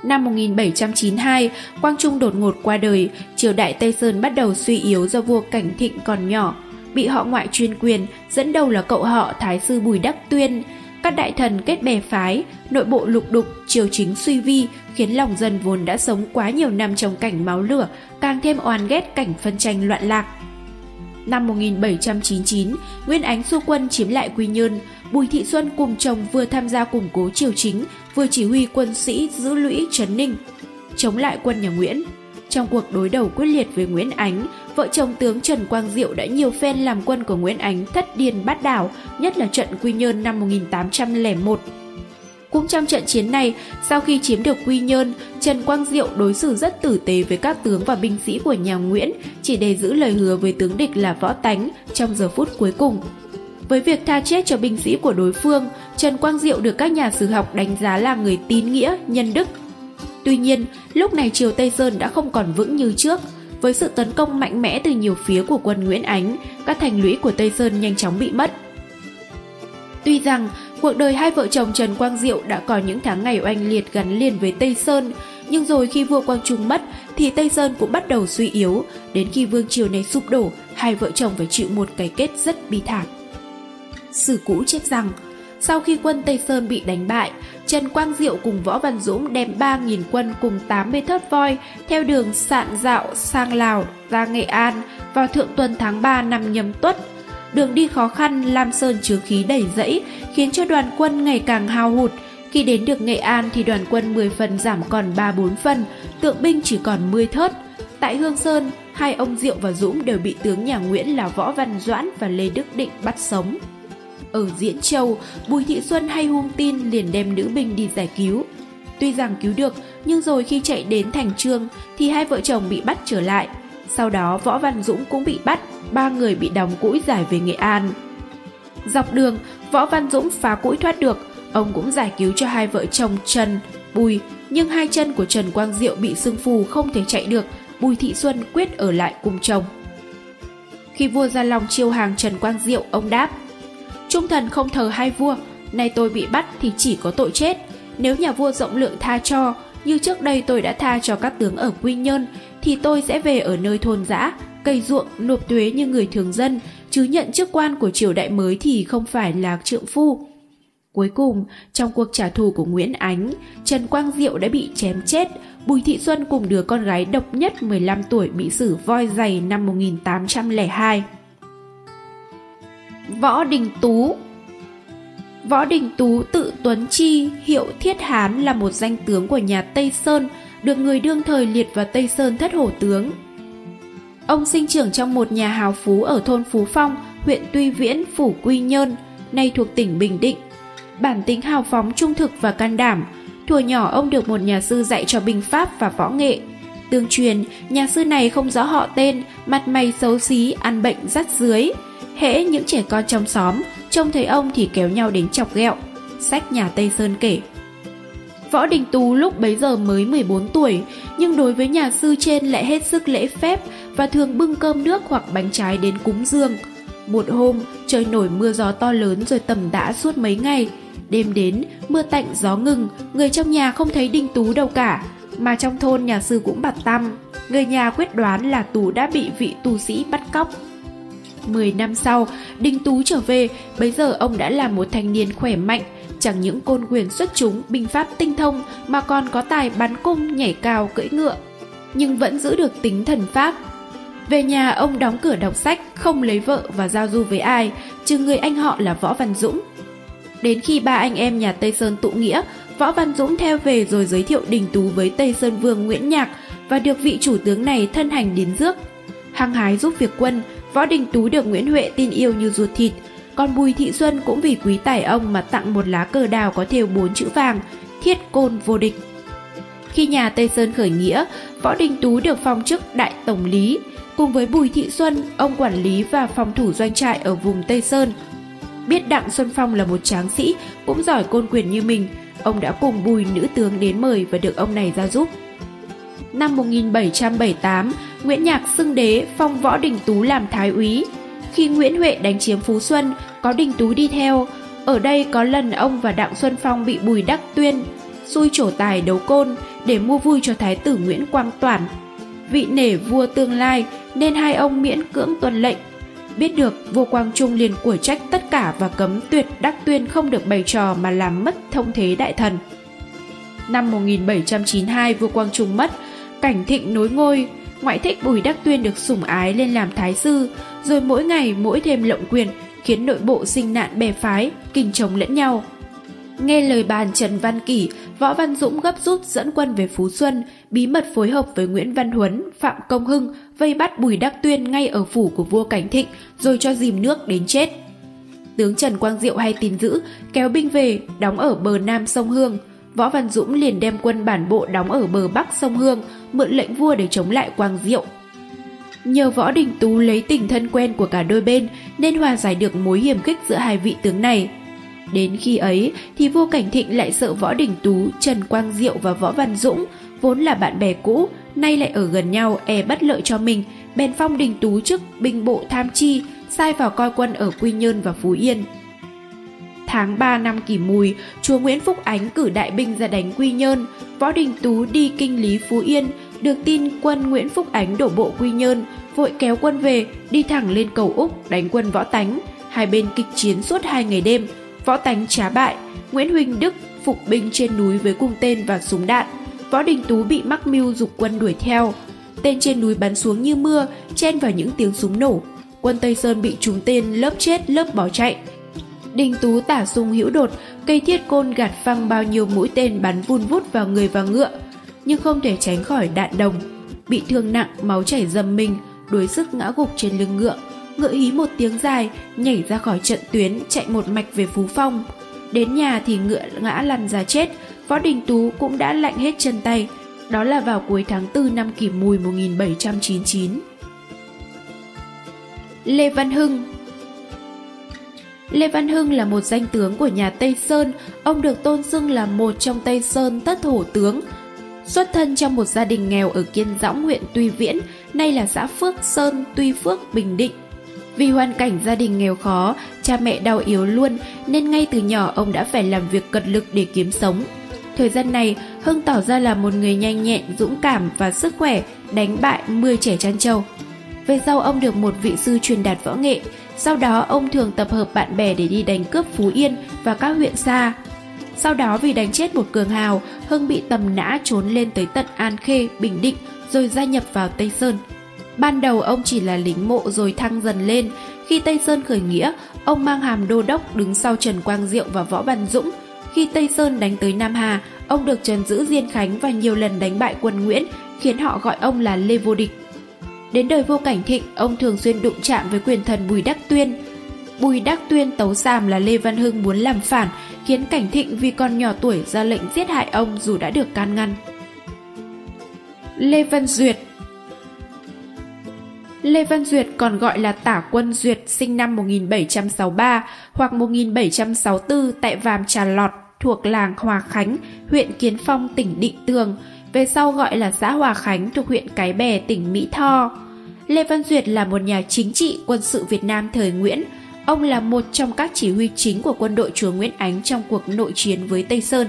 Năm 1792, Quang Trung đột ngột qua đời, triều đại Tây Sơn bắt đầu suy yếu do vua Cảnh Thịnh còn nhỏ, bị họ ngoại chuyên quyền, dẫn đầu là cậu họ Thái sư Bùi Đắc Tuyên. Các đại thần kết bè phái, nội bộ lục đục, triều chính suy vi, khiến lòng dân vốn đã sống quá nhiều năm trong cảnh máu lửa, càng thêm oan ghét cảnh phân tranh loạn lạc. Năm 1799, Nguyên Ánh xu quân chiếm lại Quy Nhơn, Bùi Thị Xuân cùng chồng vừa tham gia củng cố triều chính, vừa chỉ huy quân sĩ giữ lũy Trấn Ninh, chống lại quân nhà Nguyễn. Trong cuộc đối đầu quyết liệt với Nguyễn Ánh, vợ chồng tướng Trần Quang Diệu đã nhiều phen làm quân của Nguyễn Ánh thất điên bát đảo, nhất là trận Quy Nhơn năm 1801. Cũng trong trận chiến này, sau khi chiếm được Quy Nhơn, Trần Quang Diệu đối xử rất tử tế với các tướng và binh sĩ của nhà Nguyễn, chỉ để giữ lời hứa với tướng địch là Võ Tánh trong giờ phút cuối cùng. Với việc tha chết cho binh sĩ của đối phương, Trần Quang Diệu được các nhà sử học đánh giá là người tín nghĩa, nhân đức. Tuy nhiên, lúc này triều Tây Sơn đã không còn vững như trước. Với sự tấn công mạnh mẽ từ nhiều phía của quân Nguyễn Ánh, các thành lũy của Tây Sơn nhanh chóng bị mất. Tuy rằng, cuộc đời hai vợ chồng Trần Quang Diệu đã có những tháng ngày oanh liệt gắn liền với Tây Sơn, nhưng rồi khi vua Quang Trung mất thì Tây Sơn cũng bắt đầu suy yếu, đến khi vương triều này sụp đổ, hai vợ chồng phải chịu một cái kết rất bi thảm. Sử cũ chép rằng, sau khi quân Tây Sơn bị đánh bại, Trần Quang Diệu cùng Võ Văn Dũng đem 3.000 quân cùng 80 thớt voi theo đường sạn dạo sang Lào ra Nghệ An vào thượng tuần tháng 3 năm nhâm tuất. Đường đi khó khăn, Lam Sơn chứa khí đầy rẫy, khiến cho đoàn quân ngày càng hao hụt. Khi đến được Nghệ An thì đoàn quân 10 phần giảm còn 3-4 phần, tượng binh chỉ còn 10 thớt. Tại Hương Sơn, hai ông Diệu và Dũng đều bị tướng nhà Nguyễn là Võ Văn Doãn và Lê Đức Định bắt sống. Ở Diễn Châu, Bùi Thị Xuân hay hung tin liền đem nữ binh đi giải cứu. Tuy rằng cứu được, nhưng rồi khi chạy đến thành trương thì hai vợ chồng bị bắt trở lại. Sau đó Võ Văn Dũng cũng bị bắt, ba người bị đóng củi giải về Nghệ An. Dọc đường, Võ Văn Dũng phá củi thoát được, ông cũng giải cứu cho hai vợ chồng Trần, Bùi, nhưng hai chân của Trần Quang Diệu bị sưng phù không thể chạy được, Bùi Thị Xuân quyết ở lại cùng chồng. Khi vua Gia Long chiêu hàng Trần Quang Diệu, ông đáp Trung thần không thờ hai vua, nay tôi bị bắt thì chỉ có tội chết. Nếu nhà vua rộng lượng tha cho, như trước đây tôi đã tha cho các tướng ở Quy Nhơn, thì tôi sẽ về ở nơi thôn dã, cây ruộng, nộp thuế như người thường dân, chứ nhận chức quan của triều đại mới thì không phải là trượng phu. Cuối cùng, trong cuộc trả thù của Nguyễn Ánh, Trần Quang Diệu đã bị chém chết, Bùi Thị Xuân cùng đứa con gái độc nhất 15 tuổi bị xử voi dày năm 1802. Võ Đình Tú Võ Đình Tú tự Tuấn Chi, hiệu Thiết Hán là một danh tướng của nhà Tây Sơn, được người đương thời liệt vào Tây Sơn thất hổ tướng. Ông sinh trưởng trong một nhà hào phú ở thôn Phú Phong, huyện Tuy Viễn, Phủ Quy Nhơn, nay thuộc tỉnh Bình Định. Bản tính hào phóng trung thực và can đảm, thuở nhỏ ông được một nhà sư dạy cho binh pháp và võ nghệ. Tương truyền, nhà sư này không rõ họ tên, mặt mày xấu xí, ăn bệnh rắt dưới, hễ những trẻ con trong xóm trông thấy ông thì kéo nhau đến chọc ghẹo sách nhà tây sơn kể võ đình tú lúc bấy giờ mới 14 tuổi nhưng đối với nhà sư trên lại hết sức lễ phép và thường bưng cơm nước hoặc bánh trái đến cúng dương một hôm trời nổi mưa gió to lớn rồi tầm đã suốt mấy ngày. Đêm đến mưa tạnh gió ngừng người trong nhà không thấy đinh tú đâu cả mà trong thôn nhà sư cũng bặt tăm. Người nhà quyết đoán là Tú đã bị vị tu sĩ bắt cóc. Mười năm sau, Đinh Tú trở về, bấy giờ ông đã là một thanh niên khỏe mạnh, chẳng những côn quyền xuất chúng, binh pháp tinh thông mà còn có tài bắn cung, nhảy cao, cưỡi ngựa, nhưng vẫn giữ được tính thần pháp. Về nhà ông đóng cửa đọc sách, không lấy vợ và giao du với ai, trừ người anh họ là Võ Văn Dũng. Đến khi ba anh em nhà Tây Sơn tụ nghĩa, Võ Văn Dũng theo về rồi giới thiệu Đình Tú với Tây Sơn Vương Nguyễn Nhạc và được vị chủ tướng này thân hành đến rước. Hăng hái giúp việc quân, Võ Đình Tú được Nguyễn Huệ tin yêu như ruột thịt, còn Bùi Thị Xuân cũng vì quý tài ông mà tặng một lá cờ đào có thêu bốn chữ vàng, thiết côn vô địch. Khi nhà Tây Sơn khởi nghĩa, Võ Đình Tú được phong chức đại tổng lý, cùng với Bùi Thị Xuân, ông quản lý và phòng thủ doanh trại ở vùng Tây Sơn. Biết Đặng Xuân Phong là một tráng sĩ, cũng giỏi côn quyền như mình, ông đã cùng Bùi nữ tướng đến mời và được ông này ra giúp. Năm 1778, Nguyễn Nhạc xưng đế phong Võ Đình Tú làm thái úy. Khi Nguyễn Huệ đánh chiếm Phú Xuân, có Đình Tú đi theo. Ở đây có lần ông và Đặng Xuân Phong bị Bùi Đắc Tuyên xui trổ tài đấu côn để mua vui cho Thái tử Nguyễn Quang Toản. Vị nể vua tương lai nên hai ông miễn cưỡng tuân lệnh. Biết được, vua Quang Trung liền của trách tất cả và cấm tuyệt Đắc Tuyên không được bày trò mà làm mất thông thế đại thần. Năm 1792 vua Quang Trung mất, cảnh thịnh nối ngôi, ngoại thích Bùi Đắc Tuyên được sủng ái lên làm thái sư, rồi mỗi ngày mỗi thêm lộng quyền, khiến nội bộ sinh nạn bè phái, kinh chống lẫn nhau. Nghe lời bàn Trần Văn Kỷ, Võ Văn Dũng gấp rút dẫn quân về Phú Xuân, bí mật phối hợp với Nguyễn Văn Huấn, Phạm Công Hưng, vây bắt Bùi Đắc Tuyên ngay ở phủ của vua Cảnh Thịnh, rồi cho dìm nước đến chết. Tướng Trần Quang Diệu hay tin dữ, kéo binh về, đóng ở bờ nam sông Hương. Võ Văn Dũng liền đem quân bản bộ đóng ở bờ bắc sông Hương, mượn lệnh vua để chống lại Quang Diệu. Nhờ Võ Đình Tú lấy tình thân quen của cả đôi bên nên hòa giải được mối hiểm khích giữa hai vị tướng này. Đến khi ấy thì vua Cảnh Thịnh lại sợ Võ Đình Tú, Trần Quang Diệu và Võ Văn Dũng, vốn là bạn bè cũ, nay lại ở gần nhau e bất lợi cho mình, bèn phong Đình Tú chức binh bộ tham chi, sai vào coi quân ở Quy Nhơn và Phú Yên. Tháng 3 năm kỷ mùi, chúa Nguyễn Phúc Ánh cử đại binh ra đánh Quy Nhơn, Võ Đình Tú đi kinh lý Phú Yên, được tin quân Nguyễn Phúc Ánh đổ bộ Quy Nhơn, vội kéo quân về, đi thẳng lên cầu Úc đánh quân Võ Tánh. Hai bên kịch chiến suốt hai ngày đêm, Võ Tánh trá bại, Nguyễn Huỳnh Đức phục binh trên núi với cung tên và súng đạn. Võ Đình Tú bị mắc mưu dục quân đuổi theo. Tên trên núi bắn xuống như mưa, chen vào những tiếng súng nổ. Quân Tây Sơn bị trúng tên lớp chết lớp bỏ chạy. Đình Tú tả sung hữu đột, cây thiết côn gạt phăng bao nhiêu mũi tên bắn vun vút vào người và ngựa, nhưng không thể tránh khỏi đạn đồng. Bị thương nặng, máu chảy dầm mình, đuối sức ngã gục trên lưng ngựa. Ngựa hí một tiếng dài, nhảy ra khỏi trận tuyến, chạy một mạch về Phú Phong. Đến nhà thì ngựa ngã lăn ra chết, Võ Đình Tú cũng đã lạnh hết chân tay. Đó là vào cuối tháng 4 năm kỷ mùi 1799. Lê Văn Hưng Lê Văn Hưng là một danh tướng của nhà Tây Sơn, ông được tôn xưng là một trong Tây Sơn tất hổ tướng. Xuất thân trong một gia đình nghèo ở Kiên Dõng huyện Tuy Viễn, nay là xã Phước Sơn, Tuy Phước, Bình Định. Vì hoàn cảnh gia đình nghèo khó, cha mẹ đau yếu luôn nên ngay từ nhỏ ông đã phải làm việc cật lực để kiếm sống. Thời gian này, Hưng tỏ ra là một người nhanh nhẹn, dũng cảm và sức khỏe, đánh bại 10 trẻ chăn trâu. Về sau ông được một vị sư truyền đạt võ nghệ, sau đó ông thường tập hợp bạn bè để đi đánh cướp Phú Yên và các huyện xa. Sau đó vì đánh chết một cường hào, Hưng bị tầm nã trốn lên tới tận An Khê, Bình Định rồi gia nhập vào Tây Sơn. Ban đầu ông chỉ là lính mộ rồi thăng dần lên. Khi Tây Sơn khởi nghĩa, ông mang hàm đô đốc đứng sau Trần Quang Diệu và Võ Văn Dũng. Khi Tây Sơn đánh tới Nam Hà, ông được trần giữ Diên Khánh và nhiều lần đánh bại quân Nguyễn, khiến họ gọi ông là Lê Vô Địch. Đến đời vô cảnh thịnh, ông thường xuyên đụng chạm với quyền thần Bùi Đắc Tuyên. Bùi Đắc Tuyên tấu sàm là Lê Văn Hưng muốn làm phản, khiến cảnh thịnh vì còn nhỏ tuổi ra lệnh giết hại ông dù đã được can ngăn. Lê Văn Duyệt Lê Văn Duyệt còn gọi là Tả Quân Duyệt sinh năm 1763 hoặc 1764 tại Vàm Trà Lọt thuộc làng Hòa Khánh, huyện Kiến Phong, tỉnh Định Tường, về sau gọi là xã Hòa Khánh thuộc huyện Cái Bè, tỉnh Mỹ Tho. Lê Văn Duyệt là một nhà chính trị quân sự Việt Nam thời Nguyễn. Ông là một trong các chỉ huy chính của quân đội chúa Nguyễn Ánh trong cuộc nội chiến với Tây Sơn.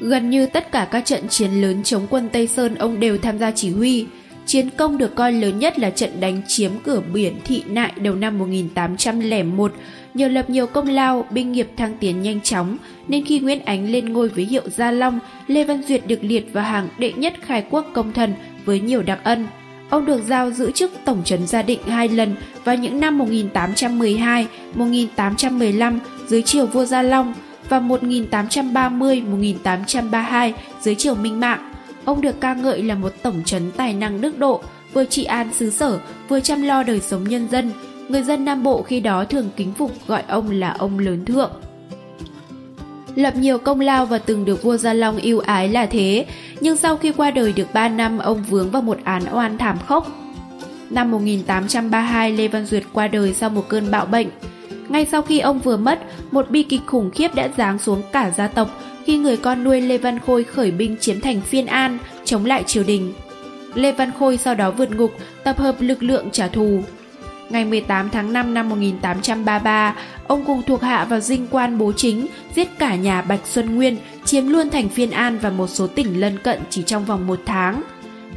Gần như tất cả các trận chiến lớn chống quân Tây Sơn ông đều tham gia chỉ huy. Chiến công được coi lớn nhất là trận đánh chiếm cửa biển Thị Nại đầu năm 1801. Nhờ lập nhiều công lao, binh nghiệp thăng tiến nhanh chóng, nên khi Nguyễn Ánh lên ngôi với hiệu Gia Long, Lê Văn Duyệt được liệt vào hàng đệ nhất khai quốc công thần với nhiều đặc ân. Ông được giao giữ chức Tổng trấn Gia Định hai lần vào những năm 1812, 1815 dưới triều vua Gia Long và 1830-1832 dưới triều Minh Mạng. Ông được ca ngợi là một tổng trấn tài năng đức độ, vừa trị an xứ sở, vừa chăm lo đời sống nhân dân. Người dân Nam Bộ khi đó thường kính phục gọi ông là ông lớn thượng. Lập nhiều công lao và từng được vua Gia Long yêu ái là thế, nhưng sau khi qua đời được 3 năm ông vướng vào một án oan thảm khốc. Năm 1832 Lê Văn Duyệt qua đời sau một cơn bạo bệnh. Ngay sau khi ông vừa mất, một bi kịch khủng khiếp đã giáng xuống cả gia tộc khi người con nuôi Lê Văn Khôi khởi binh chiếm thành Phiên An, chống lại triều đình. Lê Văn Khôi sau đó vượt ngục, tập hợp lực lượng trả thù. Ngày 18 tháng 5 năm 1833, ông cùng thuộc hạ vào dinh quan bố chính, giết cả nhà Bạch Xuân Nguyên, chiếm luôn thành Phiên An và một số tỉnh lân cận chỉ trong vòng một tháng.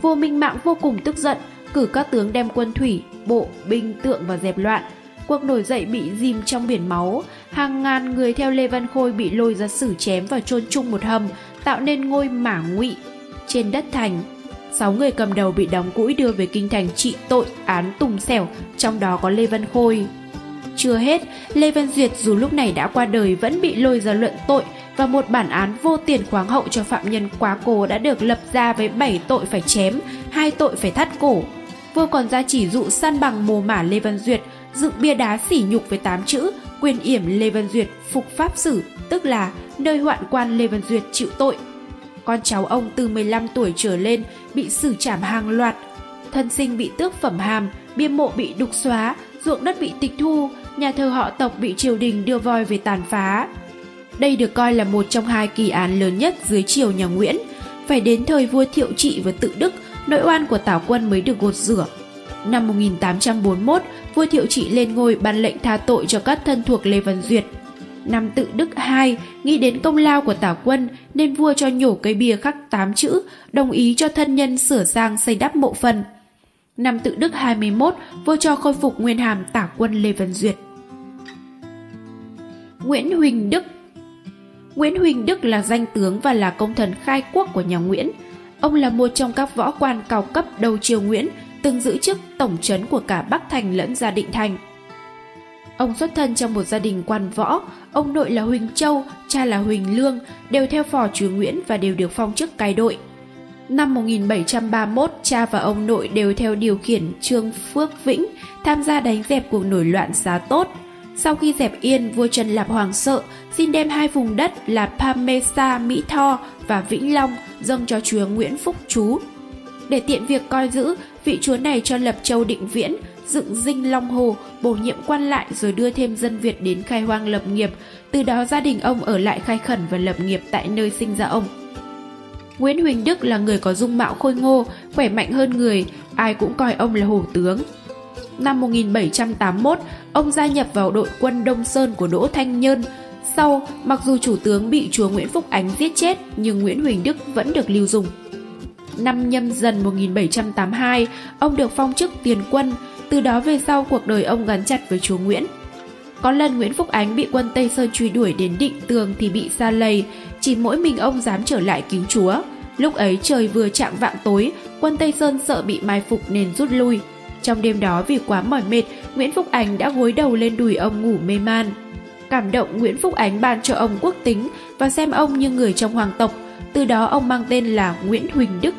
Vua Minh Mạng vô cùng tức giận, cử các tướng đem quân thủy, bộ, binh tượng và dẹp loạn. Cuộc nổi dậy bị dìm trong biển máu, hàng ngàn người theo Lê Văn Khôi bị lôi ra xử chém và chôn chung một hầm, tạo nên ngôi mả ngụy trên đất thành. Sáu người cầm đầu bị đóng cũi đưa về kinh thành trị tội án tùng xẻo, trong đó có Lê Văn Khôi. Chưa hết, Lê Văn Duyệt dù lúc này đã qua đời vẫn bị lôi ra luận tội và một bản án vô tiền khoáng hậu cho phạm nhân quá cố đã được lập ra với 7 tội phải chém, hai tội phải thắt cổ. Vua còn ra chỉ dụ săn bằng mồ mả Lê Văn Duyệt, dựng bia đá sỉ nhục với 8 chữ quyền yểm Lê Văn Duyệt phục pháp sử, tức là nơi hoạn quan Lê Văn Duyệt chịu tội. Con cháu ông từ 15 tuổi trở lên bị xử trảm hàng loạt, thân sinh bị tước phẩm hàm, bia mộ bị đục xóa, ruộng đất bị tịch thu, nhà thờ họ tộc bị triều đình đưa voi về tàn phá. Đây được coi là một trong hai kỳ án lớn nhất dưới triều nhà Nguyễn. Phải đến thời vua Thiệu Trị và Tự Đức, nội oan của Tào Quân mới được gột rửa. Năm 1841, vua Thiệu Trị lên ngôi ban lệnh tha tội cho các thân thuộc Lê Văn Duyệt. Năm Tự Đức II nghĩ đến công lao của tả Quân nên vua cho nhổ cây bia khắc tám chữ, đồng ý cho thân nhân sửa sang xây đắp mộ phần. Năm Tự Đức 21, vua cho khôi phục nguyên hàm tả quân Lê Văn Duyệt. Nguyễn Huỳnh Đức Nguyễn Huỳnh Đức là danh tướng và là công thần khai quốc của nhà Nguyễn. Ông là một trong các võ quan cao cấp đầu triều Nguyễn, từng giữ chức tổng trấn của cả Bắc Thành lẫn Gia Định Thành. Ông xuất thân trong một gia đình quan võ, ông nội là Huỳnh Châu, cha là Huỳnh Lương, đều theo phò chúa Nguyễn và đều được phong chức cai đội. Năm 1731, cha và ông nội đều theo điều khiển Trương Phước Vĩnh tham gia đánh dẹp cuộc nổi loạn giá tốt. Sau khi dẹp yên, vua Trần Lạp Hoàng sợ, xin đem hai vùng đất là Pamesa, Mỹ Tho và Vĩnh Long dâng cho chúa Nguyễn Phúc Chú. Để tiện việc coi giữ, vị chúa này cho lập châu định viễn, dựng dinh Long Hồ, bổ nhiệm quan lại rồi đưa thêm dân Việt đến khai hoang lập nghiệp. Từ đó gia đình ông ở lại khai khẩn và lập nghiệp tại nơi sinh ra ông. Nguyễn Huỳnh Đức là người có dung mạo khôi ngô, khỏe mạnh hơn người, ai cũng coi ông là hổ tướng. Năm 1781, ông gia nhập vào đội quân Đông Sơn của Đỗ Thanh Nhơn. Sau, mặc dù chủ tướng bị chúa Nguyễn Phúc Ánh giết chết, nhưng Nguyễn Huỳnh Đức vẫn được lưu dùng. Năm nhâm dần 1782, ông được phong chức tiền quân, từ đó về sau cuộc đời ông gắn chặt với chúa Nguyễn. Có lần Nguyễn Phúc Ánh bị quân Tây Sơn truy đuổi đến định tường thì bị xa lầy, chỉ mỗi mình ông dám trở lại cứu chúa. Lúc ấy trời vừa chạm vạng tối, quân Tây Sơn sợ bị mai phục nên rút lui. Trong đêm đó vì quá mỏi mệt, Nguyễn Phúc Ánh đã gối đầu lên đùi ông ngủ mê man. Cảm động Nguyễn Phúc Ánh ban cho ông quốc tính và xem ông như người trong hoàng tộc, từ đó ông mang tên là Nguyễn Huỳnh Đức.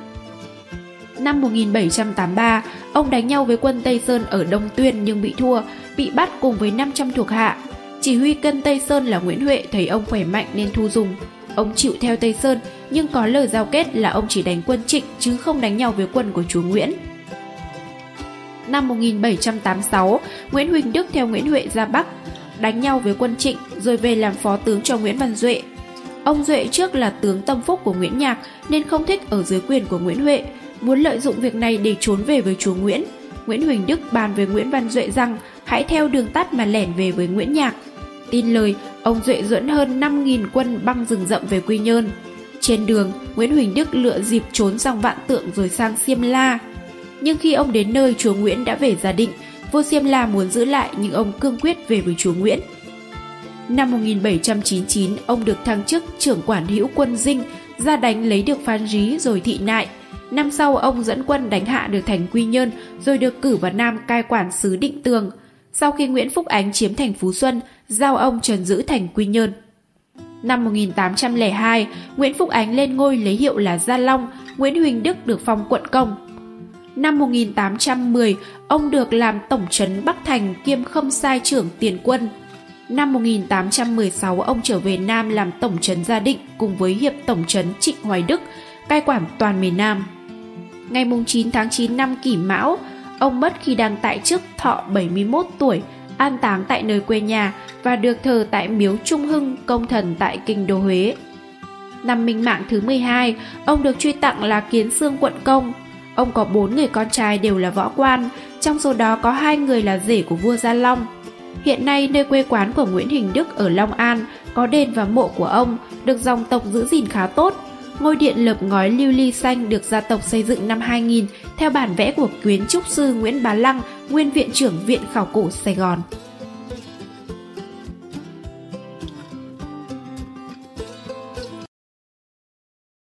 Năm 1783, ông đánh nhau với quân Tây Sơn ở Đông Tuyên nhưng bị thua, bị bắt cùng với 500 thuộc hạ. Chỉ huy cân Tây Sơn là Nguyễn Huệ thấy ông khỏe mạnh nên thu dùng. Ông chịu theo Tây Sơn nhưng có lời giao kết là ông chỉ đánh quân Trịnh chứ không đánh nhau với quân của chúa Nguyễn. Năm 1786, Nguyễn Huỳnh Đức theo Nguyễn Huệ ra Bắc, đánh nhau với quân Trịnh rồi về làm phó tướng cho Nguyễn Văn Duệ. Ông Duệ trước là tướng tâm phúc của Nguyễn Nhạc nên không thích ở dưới quyền của Nguyễn Huệ, muốn lợi dụng việc này để trốn về với chúa Nguyễn. Nguyễn Huỳnh Đức bàn với Nguyễn Văn Duệ rằng hãy theo đường tắt mà lẻn về với Nguyễn Nhạc. Tin lời, ông Duệ dẫn hơn 5.000 quân băng rừng rậm về Quy Nhơn. Trên đường, Nguyễn Huỳnh Đức lựa dịp trốn sang Vạn Tượng rồi sang Xiêm La. Nhưng khi ông đến nơi chúa Nguyễn đã về gia định, vua Xiêm La muốn giữ lại nhưng ông cương quyết về với chúa Nguyễn. Năm 1799, ông được thăng chức trưởng quản hữu quân dinh, ra đánh lấy được Phan Rí rồi thị nại. Năm sau ông dẫn quân đánh hạ được thành Quy Nhơn rồi được cử vào Nam cai quản sứ Định Tường. Sau khi Nguyễn Phúc Ánh chiếm thành Phú Xuân, giao ông trần giữ thành Quy Nhơn. Năm 1802, Nguyễn Phúc Ánh lên ngôi lấy hiệu là Gia Long, Nguyễn Huỳnh Đức được phong quận công. Năm 1810, ông được làm tổng trấn Bắc Thành kiêm khâm sai trưởng tiền quân. Năm 1816, ông trở về Nam làm tổng trấn Gia Định cùng với hiệp tổng trấn Trịnh Hoài Đức, cai quản toàn miền Nam. Ngày 9 tháng 9 năm Kỷ Mão, ông mất khi đang tại chức thọ 71 tuổi, an táng tại nơi quê nhà và được thờ tại miếu Trung Hưng, công thần tại kinh đô Huế. Năm Minh Mạng thứ 12, ông được truy tặng là Kiến Sương quận công. Ông có bốn người con trai đều là võ quan, trong số đó có hai người là rể của vua Gia Long. Hiện nay nơi quê quán của Nguyễn Hình Đức ở Long An có đền và mộ của ông, được dòng tộc giữ gìn khá tốt. Ngôi điện lợp ngói lưu ly xanh được gia tộc xây dựng năm 2000 theo bản vẽ của kiến trúc sư Nguyễn Bá Lăng, nguyên viện trưởng Viện Khảo cổ Sài Gòn.